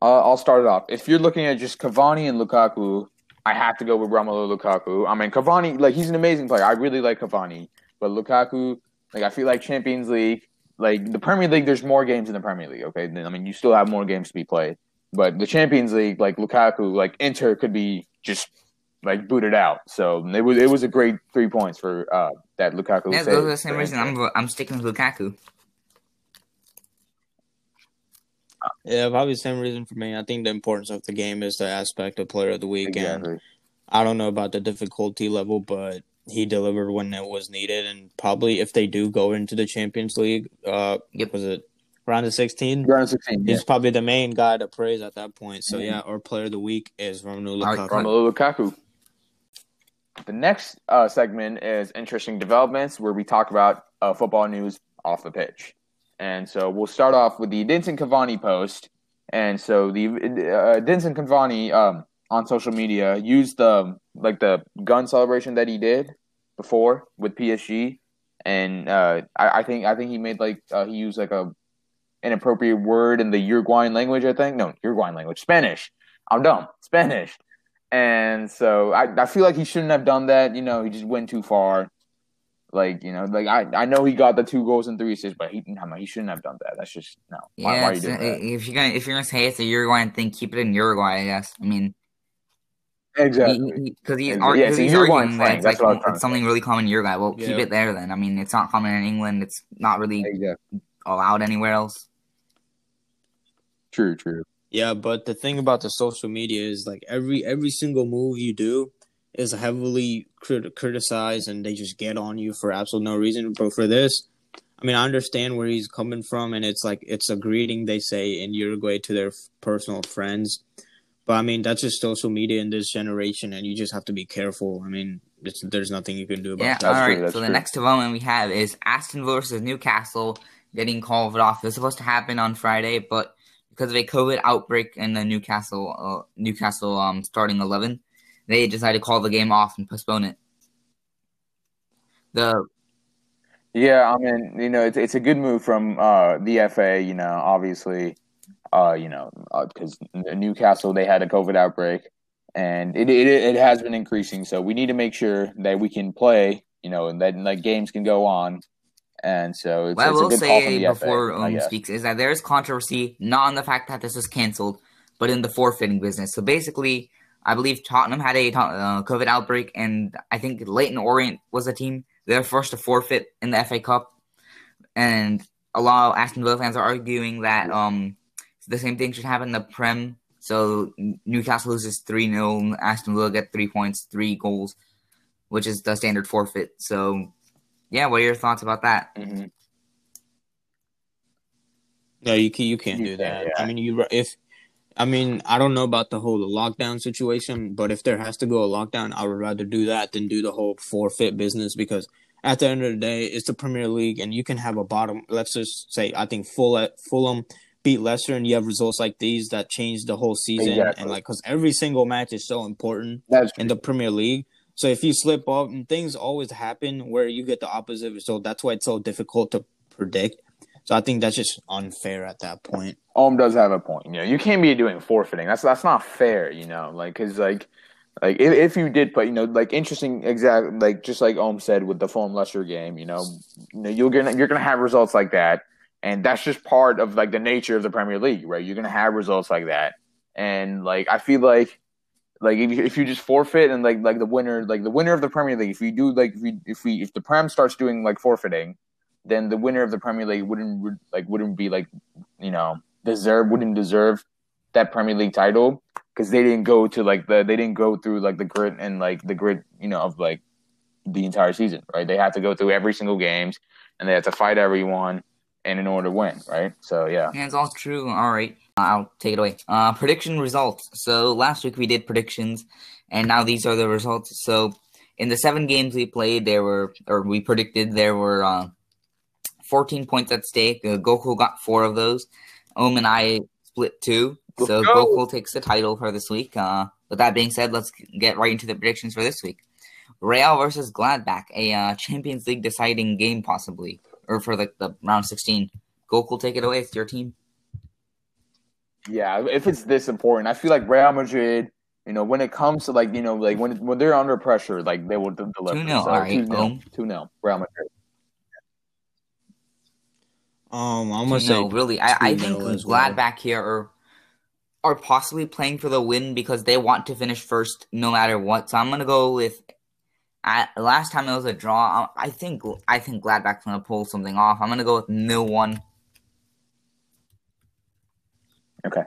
Speaker 1: uh, I'll start it off. If you're looking at just Cavani and Lukaku, I have to go with Romelu Lukaku. I mean, Cavani, like he's an amazing player. I really like Cavani, but Lukaku, like I feel like Champions League, like the Premier League, there's more games in the Premier League. Okay, I mean, you still have more games to be played, but the Champions League, like Lukaku, like Inter could be just like booted out. So it was it was a great three points for uh, that Lukaku.
Speaker 4: Yeah, those are the same reason
Speaker 1: Inter.
Speaker 4: I'm I'm sticking with Lukaku.
Speaker 2: Yeah, probably the same reason for me. I think the importance of the game is the aspect of player of the week, and I don't know about the difficulty level, but he delivered when it was needed, and probably if they do go into the Champions League, uh,
Speaker 4: Yep.
Speaker 2: was it round of sixteen?
Speaker 1: Round of sixteen. Yeah.
Speaker 2: He's probably the main guy to praise at that point. So
Speaker 1: Mhm.
Speaker 2: yeah, our player of the week is Romelu
Speaker 4: All right,
Speaker 2: Lukaku.
Speaker 1: Romelu Lukaku. The next uh, segment is interesting developments, where we talk about uh, football news off the pitch. And so we'll start off with the Edinson Cavani post. And so the uh, Edinson Cavani um, on social media used the like the gun celebration that he did before with PSG, and uh, I, I think I think he made like uh, he used like a inappropriate word in the Uruguayan language. I think no Uruguayan language, Spanish. I'm dumb, Spanish. And so I, I feel like he shouldn't have done that. You know, he just went too far. Like you know, like I, I know he got the two goals and three assists, but he I mean, he shouldn't have done that. That's just no. Why,
Speaker 4: Yeah,
Speaker 1: why are you doing that?
Speaker 4: if you're gonna if you're gonna say it's a Uruguayan thing, keep it in Uruguay. I guess. I mean,
Speaker 1: Exactly.
Speaker 4: because he's,
Speaker 1: Exa-
Speaker 4: ar-
Speaker 1: yeah,
Speaker 4: 'cause
Speaker 1: it's
Speaker 4: he's arguing that it's like
Speaker 1: what I was trying
Speaker 4: it's something really common in Uruguay. Well, keep it there then. I mean, it's not common in England. It's not really
Speaker 1: Exactly.
Speaker 4: allowed anywhere else.
Speaker 1: True. True.
Speaker 2: Yeah, but the thing about the social media is like every every single move you do is heavily crit- criticized, and they just get on you for absolute no reason. But for this, I mean, I understand where he's coming from, and it's like it's a greeting they say in Uruguay to their f- personal friends. But I mean, that's just social media in this generation, and you just have to be careful. I mean, it's, there's nothing you can do about
Speaker 4: Yeah,
Speaker 2: that.
Speaker 1: That's
Speaker 4: all
Speaker 1: true,
Speaker 4: right.
Speaker 1: that's
Speaker 4: So the next development we have is Aston Villa versus Newcastle getting called off. It was supposed to happen on Friday, but because of a COVID outbreak in the Newcastle uh, Newcastle um starting eleven, they decided to call the game off and postpone it. The
Speaker 1: Yeah, I mean, you know, it's it's a good move from uh, the FA. You know, obviously, uh, you know, because Newcastle they had a COVID outbreak, and it, it it has been increasing. So we need to make sure that we can play. You know, and that like games can go on. And so it's,
Speaker 4: what I
Speaker 1: it's a
Speaker 4: will say before
Speaker 1: FA,
Speaker 4: um speaks is that there is controversy not on the fact that this was canceled, but in the forfeiting business. So basically, I believe Tottenham had a uh, COVID outbreak, and I think Leyton Orient was the team. They're forced to forfeit in the FA Cup, and a lot of Aston Villa fans are arguing that um the same thing should happen in the Prem. So Newcastle loses three 0 Aston Villa get three points, three goals, which is the standard forfeit. So, yeah, what are your thoughts about that?
Speaker 1: Mhm.
Speaker 2: No, you can, you can't do
Speaker 1: can't,
Speaker 2: that.
Speaker 1: yeah.
Speaker 2: I mean, you if I mean, I don't know about the whole lockdown situation, but if there has to go a lockdown, I would rather do that than do the whole forfeit business because at the end of the day, it's the Premier League, and you can have a bottom. Let's just say, I think Full Fulham beat Leicester, and you have results like these that change the whole season,
Speaker 1: Exactly.
Speaker 2: and like because every single match is so important
Speaker 1: That's
Speaker 2: in the Premier League. So if you slip up, and things always happen where you get the opposite result. That's why it's so difficult to predict. So I think that's just unfair at that point.
Speaker 1: Ohm does have a point. You know, you can't be doing forfeiting. That's that's not fair. You know, like because like like if, if you did put you know like interesting exact like just like Ohm said with the Fulham Leicester game. You know, you know you're gonna you're gonna have results like that, and that's just part of like the nature of the Premier League, right? You're gonna have results like that, and like I feel like. Like if you, if you just forfeit and like like the winner like the winner of the Premier League if you do like if we if we if the Prem starts doing like forfeiting, then the winner of the Premier League wouldn't like wouldn't be like you know deserve wouldn't deserve that Premier League title because they didn't go to like the they didn't go through like the grit and like the grit you know of like the entire season right they had to go through every single games and they had to fight everyone and in order to win right so yeah
Speaker 4: it's all true. All right, I'll take it away. Uh, prediction results. So last week we did predictions, and now these are the results. So in the seven games we played, there were or we predicted there were uh, 14 points at stake. Uh, Goku got four of those. Ohm and I split two. So
Speaker 1: Let's go.
Speaker 4: Goku takes the title for this week. Uh, with that being said, let's get right into the predictions for this week. Real versus Gladbach, a uh, Champions League deciding game possibly, or for the, the round 16. Goku, take it away. It's your team.
Speaker 1: yeah if it's this important I feel like Real Madrid you know when it comes to like you know like when when they're under pressure like they will de- deliver
Speaker 4: 2-0,
Speaker 1: so
Speaker 4: all right,
Speaker 1: 2-0,
Speaker 4: boom.
Speaker 1: 2-0 Real Madrid
Speaker 2: Um, I'm gonna say
Speaker 4: no, really, I, I think
Speaker 2: as well.
Speaker 4: Gladbach here are are possibly playing for the win because they want to finish first no matter what. So I'm gonna go with. I, last time it was a draw. I I think I think Gladbach's gonna pull something off. I'm gonna go with nil one.
Speaker 1: okay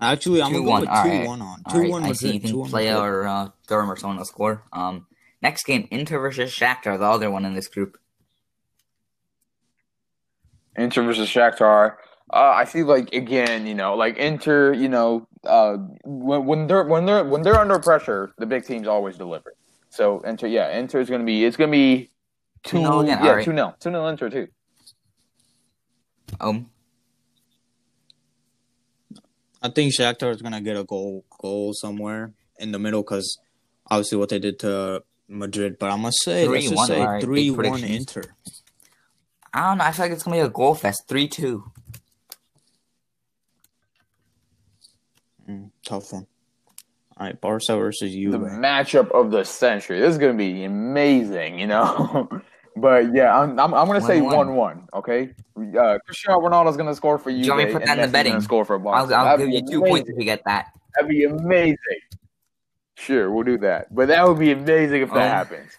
Speaker 2: Actually, I'm
Speaker 4: 2-1,
Speaker 2: gonna go with
Speaker 4: all
Speaker 2: two
Speaker 4: right.
Speaker 2: one on
Speaker 4: All
Speaker 2: two
Speaker 4: right,
Speaker 2: one.
Speaker 4: I see you think
Speaker 2: 2-1 Pléa
Speaker 4: or uh, Thuram or someone will score. Um, next game Inter versus Shakhtar, the other one in this group.
Speaker 1: Inter versus Shakhtar. Uh, I see, like again, you know, like Inter, you know, uh, when, when they're when they're when they're under pressure, the big teams always deliver. So Inter, yeah, Inter is gonna be it's gonna be two,
Speaker 4: 2-0 again,
Speaker 1: yeah,
Speaker 4: alright.
Speaker 1: two 0 two 0 Inter too.
Speaker 4: Um,
Speaker 2: I think Shakhtar is gonna get a goal goal somewhere in the middle because obviously what they did to Madrid. But I'm gonna say let's
Speaker 4: 3-1,
Speaker 2: just say
Speaker 4: alright,
Speaker 2: three one
Speaker 4: predictions.
Speaker 2: Inter.
Speaker 4: I don't know. I feel like it's gonna be a goal fest, three two.
Speaker 2: Mm, tough one. All right, Barca versus
Speaker 1: U
Speaker 2: The
Speaker 1: matchup of the century. This is gonna be amazing, you know. but yeah, I'm I'm, I'm gonna say
Speaker 4: 1-1.
Speaker 1: one one. Okay, uh, Cristiano Ronaldo's gonna score for you.
Speaker 4: you want me to put that in the betting?
Speaker 1: score for Barca.
Speaker 4: I'll, I'll give you two
Speaker 1: amazing.
Speaker 4: points if you get that.
Speaker 1: That'd be amazing. Sure, we'll do that. But that would be amazing if that
Speaker 4: Oh.
Speaker 1: happens.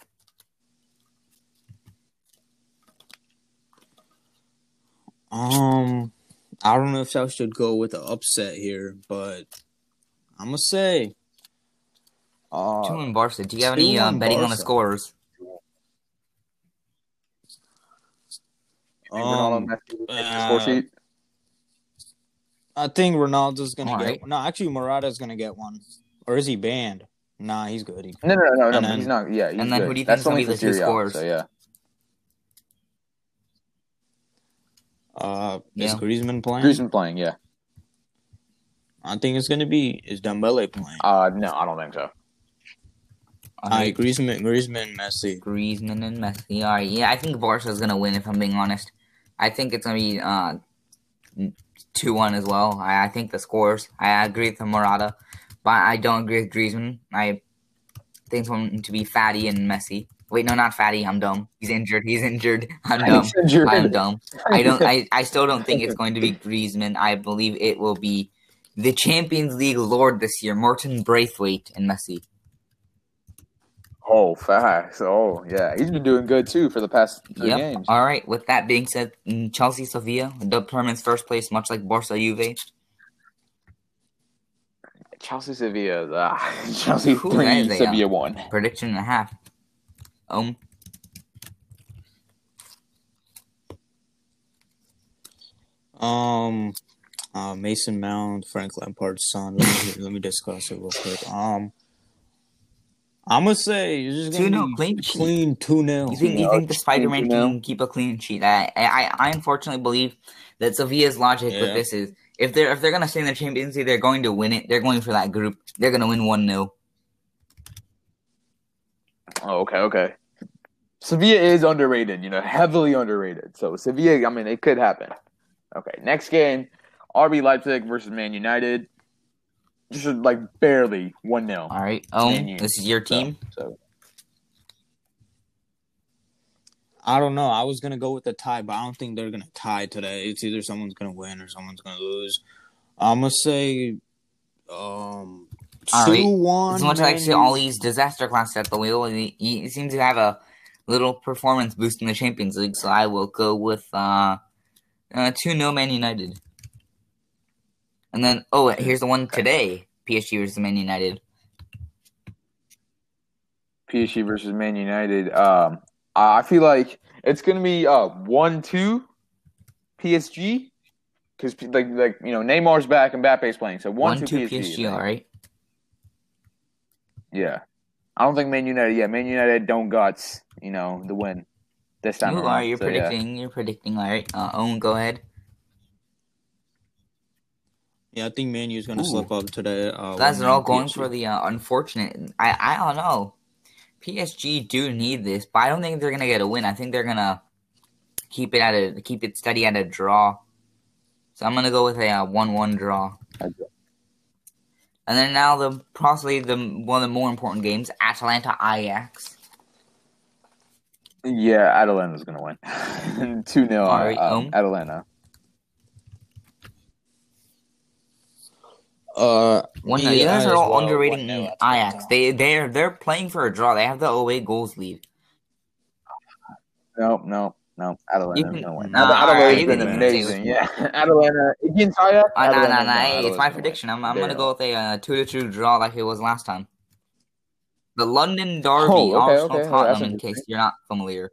Speaker 2: Um, I don't know if I should go with an upset here, but I'm gonna say. Uh,
Speaker 4: Two in Barca. Do you have any uh,
Speaker 2: 2-1
Speaker 4: betting on the scores?
Speaker 2: Um, uh. I think Ronaldo's gonna
Speaker 4: All
Speaker 2: get.
Speaker 4: right.
Speaker 2: No, actually, Morata's gonna get one, or is he banned? Nah, he's good. He,
Speaker 1: No, no, no, no,
Speaker 2: and then-
Speaker 1: He's not. Yeah, he's
Speaker 4: and then
Speaker 1: good.
Speaker 4: who do you
Speaker 1: That's
Speaker 4: think's gonna
Speaker 1: only
Speaker 4: be the two
Speaker 1: Serie A,
Speaker 4: scorers?
Speaker 1: So yeah,
Speaker 2: uh, is
Speaker 4: Yeah.
Speaker 2: Griezmann playing?
Speaker 1: Griezmann playing. Yeah.
Speaker 2: I think it's gonna be is Dembele playing.
Speaker 1: Uh, no, I don't think so.
Speaker 4: All right,
Speaker 2: Griezmann, Griezmann, Messi.
Speaker 4: Griezmann and Messi. All right, yeah, I think Barca's gonna win. If I'm being honest, I think it's gonna be uh two one as well. I, I think the scores. I agree with the Morata, but I don't agree with Griezmann. I think it's going to be Fati and Messi. Wait, no, not Fati. I'm dumb. He's injured. He's injured. I'm dumb.
Speaker 1: Injured.
Speaker 4: I'm dumb. I don't. I, I still don't think it's going to be Griezmann. I believe it will be the Champions League Lord this year, Martin Braithwaite and Messi.
Speaker 1: Oh, facts. Oh, yeah. He's been doing good too for the past three
Speaker 4: Yep.
Speaker 1: games.
Speaker 4: All right. With that being said, mm, Chelsea Sevilla determines first place, much like Barca Juve.
Speaker 1: Chelsea, Sevilla. Ah, Chelsea
Speaker 4: Who
Speaker 1: three,
Speaker 4: uh,
Speaker 1: Sevilla one.
Speaker 4: Prediction and a half. Um.
Speaker 2: Um, Uh, Mason Mount, Frank Lampard's son. Let me, let me discuss it real quick. Um, I'm gonna say it's just gonna
Speaker 4: 2-0
Speaker 2: be
Speaker 4: clean
Speaker 2: clean two 0
Speaker 4: You think you
Speaker 1: Yeah,
Speaker 4: think the Spider Man
Speaker 1: 2-0.
Speaker 4: can keep a clean sheet? I, I I unfortunately believe that Sevilla's logic with this is if they're if they're gonna stay in the Champions League, they're going to win it. They're going for that group. They're gonna win one 0
Speaker 1: Oh, okay, okay. Sevilla is underrated, you know, heavily underrated. So Sevilla, I mean, it could happen. Okay, next game, RB Leipzig versus Man United. Just like barely one 0
Speaker 4: All right. Oh,
Speaker 1: Man U.
Speaker 4: this is your team.
Speaker 1: So
Speaker 2: I don't know. I was gonna go with the tie, but I don't think they're gonna tie today. It's either someone's gonna win or someone's gonna lose. I'm gonna say, um,
Speaker 4: All right.
Speaker 2: two one.
Speaker 4: As much as I
Speaker 2: Man
Speaker 4: see
Speaker 2: U.
Speaker 4: Ole's disaster class at the wheel, he, he seems to have a little performance boost in the Champions League. So I will go with uh, uh two no Man United. And then oh, here's the one today: PSG versus Man United.
Speaker 1: PSG versus Man United. Um, I feel like it's gonna be uh one two PSG because like like you know Neymar's back and Mbappe's playing, so one,
Speaker 4: One
Speaker 1: two,
Speaker 4: two
Speaker 1: PSG.
Speaker 4: PSG. All right.
Speaker 1: Yeah, I don't think Man United. Yeah, Man United don't guts. You know the win this time
Speaker 4: You
Speaker 1: around.
Speaker 4: are. You're
Speaker 1: So, yeah.
Speaker 4: predicting. You're predicting. All right. Uh, Owen, go ahead.
Speaker 2: Yeah, I think Man U's gonna slip up today. Uh,
Speaker 4: You guys
Speaker 2: one
Speaker 4: are all going
Speaker 2: PSG.
Speaker 4: for the uh, unfortunate. I I don't know. PSG do need this, but I don't think they're gonna get a win. I think they're gonna keep it at a keep it steady at a draw. So I'm gonna go with a uh, one-one draw.
Speaker 1: Okay.
Speaker 4: And then now the possibly the one of the more important games, Atalanta Ajax.
Speaker 1: Yeah, Atalanta's gonna win. Two 0
Speaker 4: All right,
Speaker 1: um,
Speaker 4: um.
Speaker 1: Atalanta.
Speaker 2: Uh,
Speaker 4: One,
Speaker 2: me
Speaker 4: you guys are all
Speaker 2: well,
Speaker 4: underrating
Speaker 2: 1-0
Speaker 4: Ajax. They they're they're playing for a draw. They have the away goals lead.
Speaker 1: No, no, no. Atalanta's
Speaker 4: can-
Speaker 1: gonna win.
Speaker 4: nah,
Speaker 1: Atalanta's
Speaker 2: you
Speaker 1: been
Speaker 2: can-
Speaker 1: amazing. Yeah, Atalanta against Ajax.
Speaker 4: Uh, nah, nah,
Speaker 1: Atalanta's
Speaker 4: nah.
Speaker 1: gonna-
Speaker 4: Hey, it's
Speaker 1: Atalanta's
Speaker 4: my
Speaker 1: gonna
Speaker 4: prediction.
Speaker 1: win.
Speaker 4: I'm, I'm
Speaker 1: There
Speaker 4: gonna go with a uh, two to two draw like it was last time. The London Derby,
Speaker 1: Oh, okay,
Speaker 4: Arsenal
Speaker 1: okay.
Speaker 4: Tottenham.
Speaker 1: that's
Speaker 4: in case you're not familiar.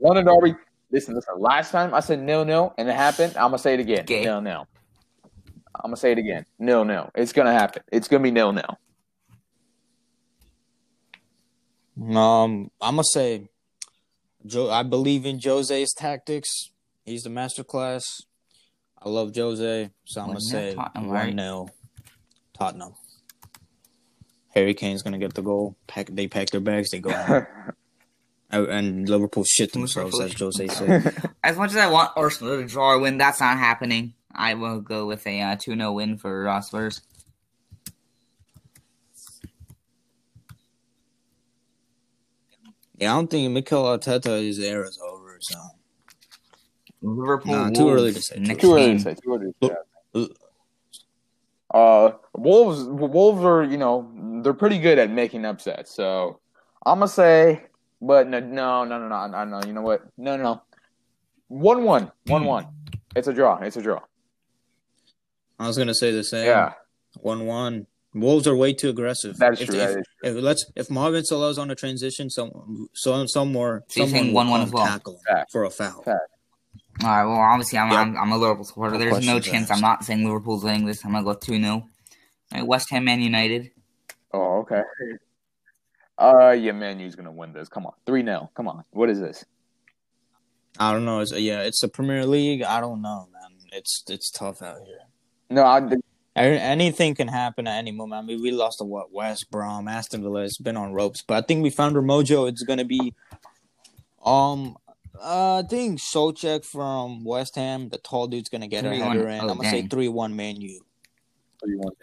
Speaker 1: London Derby. Listen, listen. Last time I said nil nil, and it happened. I'm gonna say it again.
Speaker 4: Okay.
Speaker 1: Nil nil. I'm gonna say it again. Nil nil. It's gonna happen. It's gonna be nil nil.
Speaker 2: Um, I'm gonna say, Joe. I believe in Jose's tactics. He's the master class. I love Jose, so I'm gonna say
Speaker 4: Tottenham,
Speaker 2: one
Speaker 4: right?
Speaker 2: 0 Tottenham. Harry Kane's gonna get the goal. Pack. They pack their bags. They go. home. Uh, and Liverpool shit themselves, as Jose said.
Speaker 4: As much as I want Arsenal to draw or win, that's not happening. I will go with a uh, 2 0 win for uh, Spurs.
Speaker 2: Yeah, I don't think Mikel Arteta's era is over. So
Speaker 4: Liverpool.
Speaker 2: Nah, too early to
Speaker 4: Wolves,
Speaker 2: say, too
Speaker 4: Next
Speaker 1: Too early to say. Too early to say. Uh, Wolves. Wolves are you know they're pretty good at making upsets. So I'm gonna say, but no, no, no, no, no, no, no. You know what? No, no, no. One one, one one. It's a draw. It's a draw.
Speaker 2: I was gonna say the same.
Speaker 1: Yeah,
Speaker 2: one one. Wolves are way too aggressive.
Speaker 1: That's
Speaker 2: if,
Speaker 1: true,
Speaker 2: If,
Speaker 1: that is
Speaker 2: if, let's if Marvin Salah's on a transition, some some some more
Speaker 4: So you're saying
Speaker 2: someone will
Speaker 4: 1-1 as
Speaker 2: come
Speaker 4: well?
Speaker 2: tackle him
Speaker 1: Fact.
Speaker 2: for a foul.
Speaker 1: Fact.
Speaker 4: All right. Well, obviously, I'm,
Speaker 2: Yep.
Speaker 4: I'm, I'm a Liverpool supporter.
Speaker 2: No
Speaker 4: There's no chance. I'm not saying Liverpool's winning this. I'm gonna go 2 0. West Ham Man United.
Speaker 1: Oh, okay. Uh, yeah, Man U's gonna win this. Come on, three 0 Come on, what is this?
Speaker 2: I don't know. It's, yeah, it's the Premier League. I don't know, man. It's it's tough out here.
Speaker 1: No, I,
Speaker 2: A- Anything can happen at any moment. I mean, we lost to what West Brom, Aston Villa. It's been on ropes, but I think we found our mojo. It's gonna be, um, uh, I think Souček from West Ham, the tall dude's gonna get a
Speaker 4: 3-1.
Speaker 2: header in.
Speaker 4: Oh,
Speaker 2: I'm gonna say three one Man U.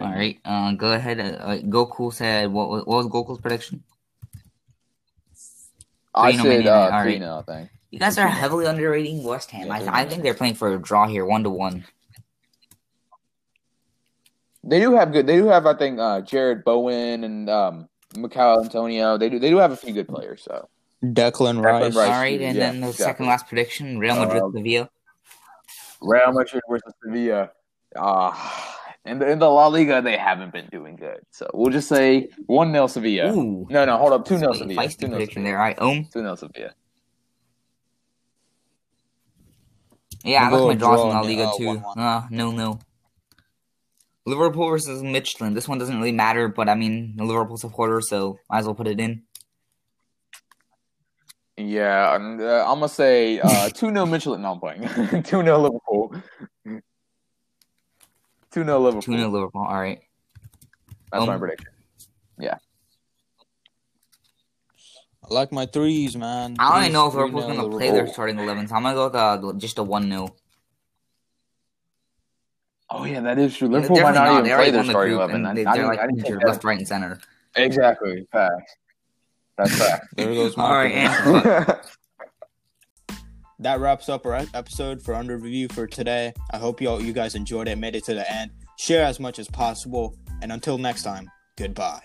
Speaker 4: All right. Uh, go ahead. Uh, uh, Goku said what? was- What was Goku's prediction?
Speaker 1: I
Speaker 4: 3-0
Speaker 1: said uh,
Speaker 4: All
Speaker 1: three
Speaker 4: right.
Speaker 1: 0 I think.
Speaker 4: You guys are heavily underrating West Ham.
Speaker 2: Yeah,
Speaker 4: I, I think they're playing for a draw here, one to one.
Speaker 1: They do have good. They do have, I think, uh, Jarrod Bowen and um, Michail Antonio. They do. They do have a few good players. So
Speaker 2: Declan Rice.
Speaker 1: Rice.
Speaker 4: All right, and
Speaker 1: yeah,
Speaker 4: then the
Speaker 1: exactly.
Speaker 4: second last prediction: Real Madrid,
Speaker 1: Uh,
Speaker 4: Sevilla.
Speaker 1: Real Madrid versus Sevilla. Uh, in the in the La Liga, they haven't been doing good. So we'll just say one 0 Sevilla.
Speaker 4: Ooh,
Speaker 1: No, no, hold up, two 0 Sevilla.
Speaker 4: feisty
Speaker 1: Two 0
Speaker 4: prediction
Speaker 1: Sevilla.
Speaker 4: there. All right, Ohm.
Speaker 1: Two 0 Sevilla.
Speaker 4: Yeah, I like my
Speaker 2: go
Speaker 4: draws in La Liga
Speaker 2: uh,
Speaker 4: too.
Speaker 2: 1-1.
Speaker 4: Uh, no, no. Liverpool versus Midtjylland. This one doesn't really matter, but I mean, a Liverpool supporter, so might as well put it in.
Speaker 1: Yeah, and, uh, I'm gonna say uh, two 0 Midtjylland. No, I'm playing two 0 Liverpool. Two 0 Liverpool.
Speaker 4: 2 0 Liverpool. All right.
Speaker 1: That's my prediction. Yeah.
Speaker 2: I like my threes, man.
Speaker 4: I don't even
Speaker 2: Threes,
Speaker 4: know if
Speaker 2: 3-0
Speaker 4: Liverpool's going to play their starting 11, so I'm going to go with uh, just a 1 0.
Speaker 1: Oh yeah, that is true. Liverpool might not even play their starting eleven. I,
Speaker 4: They, are like injured left, right, and center.
Speaker 1: Exactly. Facts. That's fact.
Speaker 2: There goes
Speaker 4: All right, and
Speaker 2: that wraps up our episode for under review for today. I hope you all you guys enjoyed it, made it to the end. Share as much as possible, and until next time, goodbye.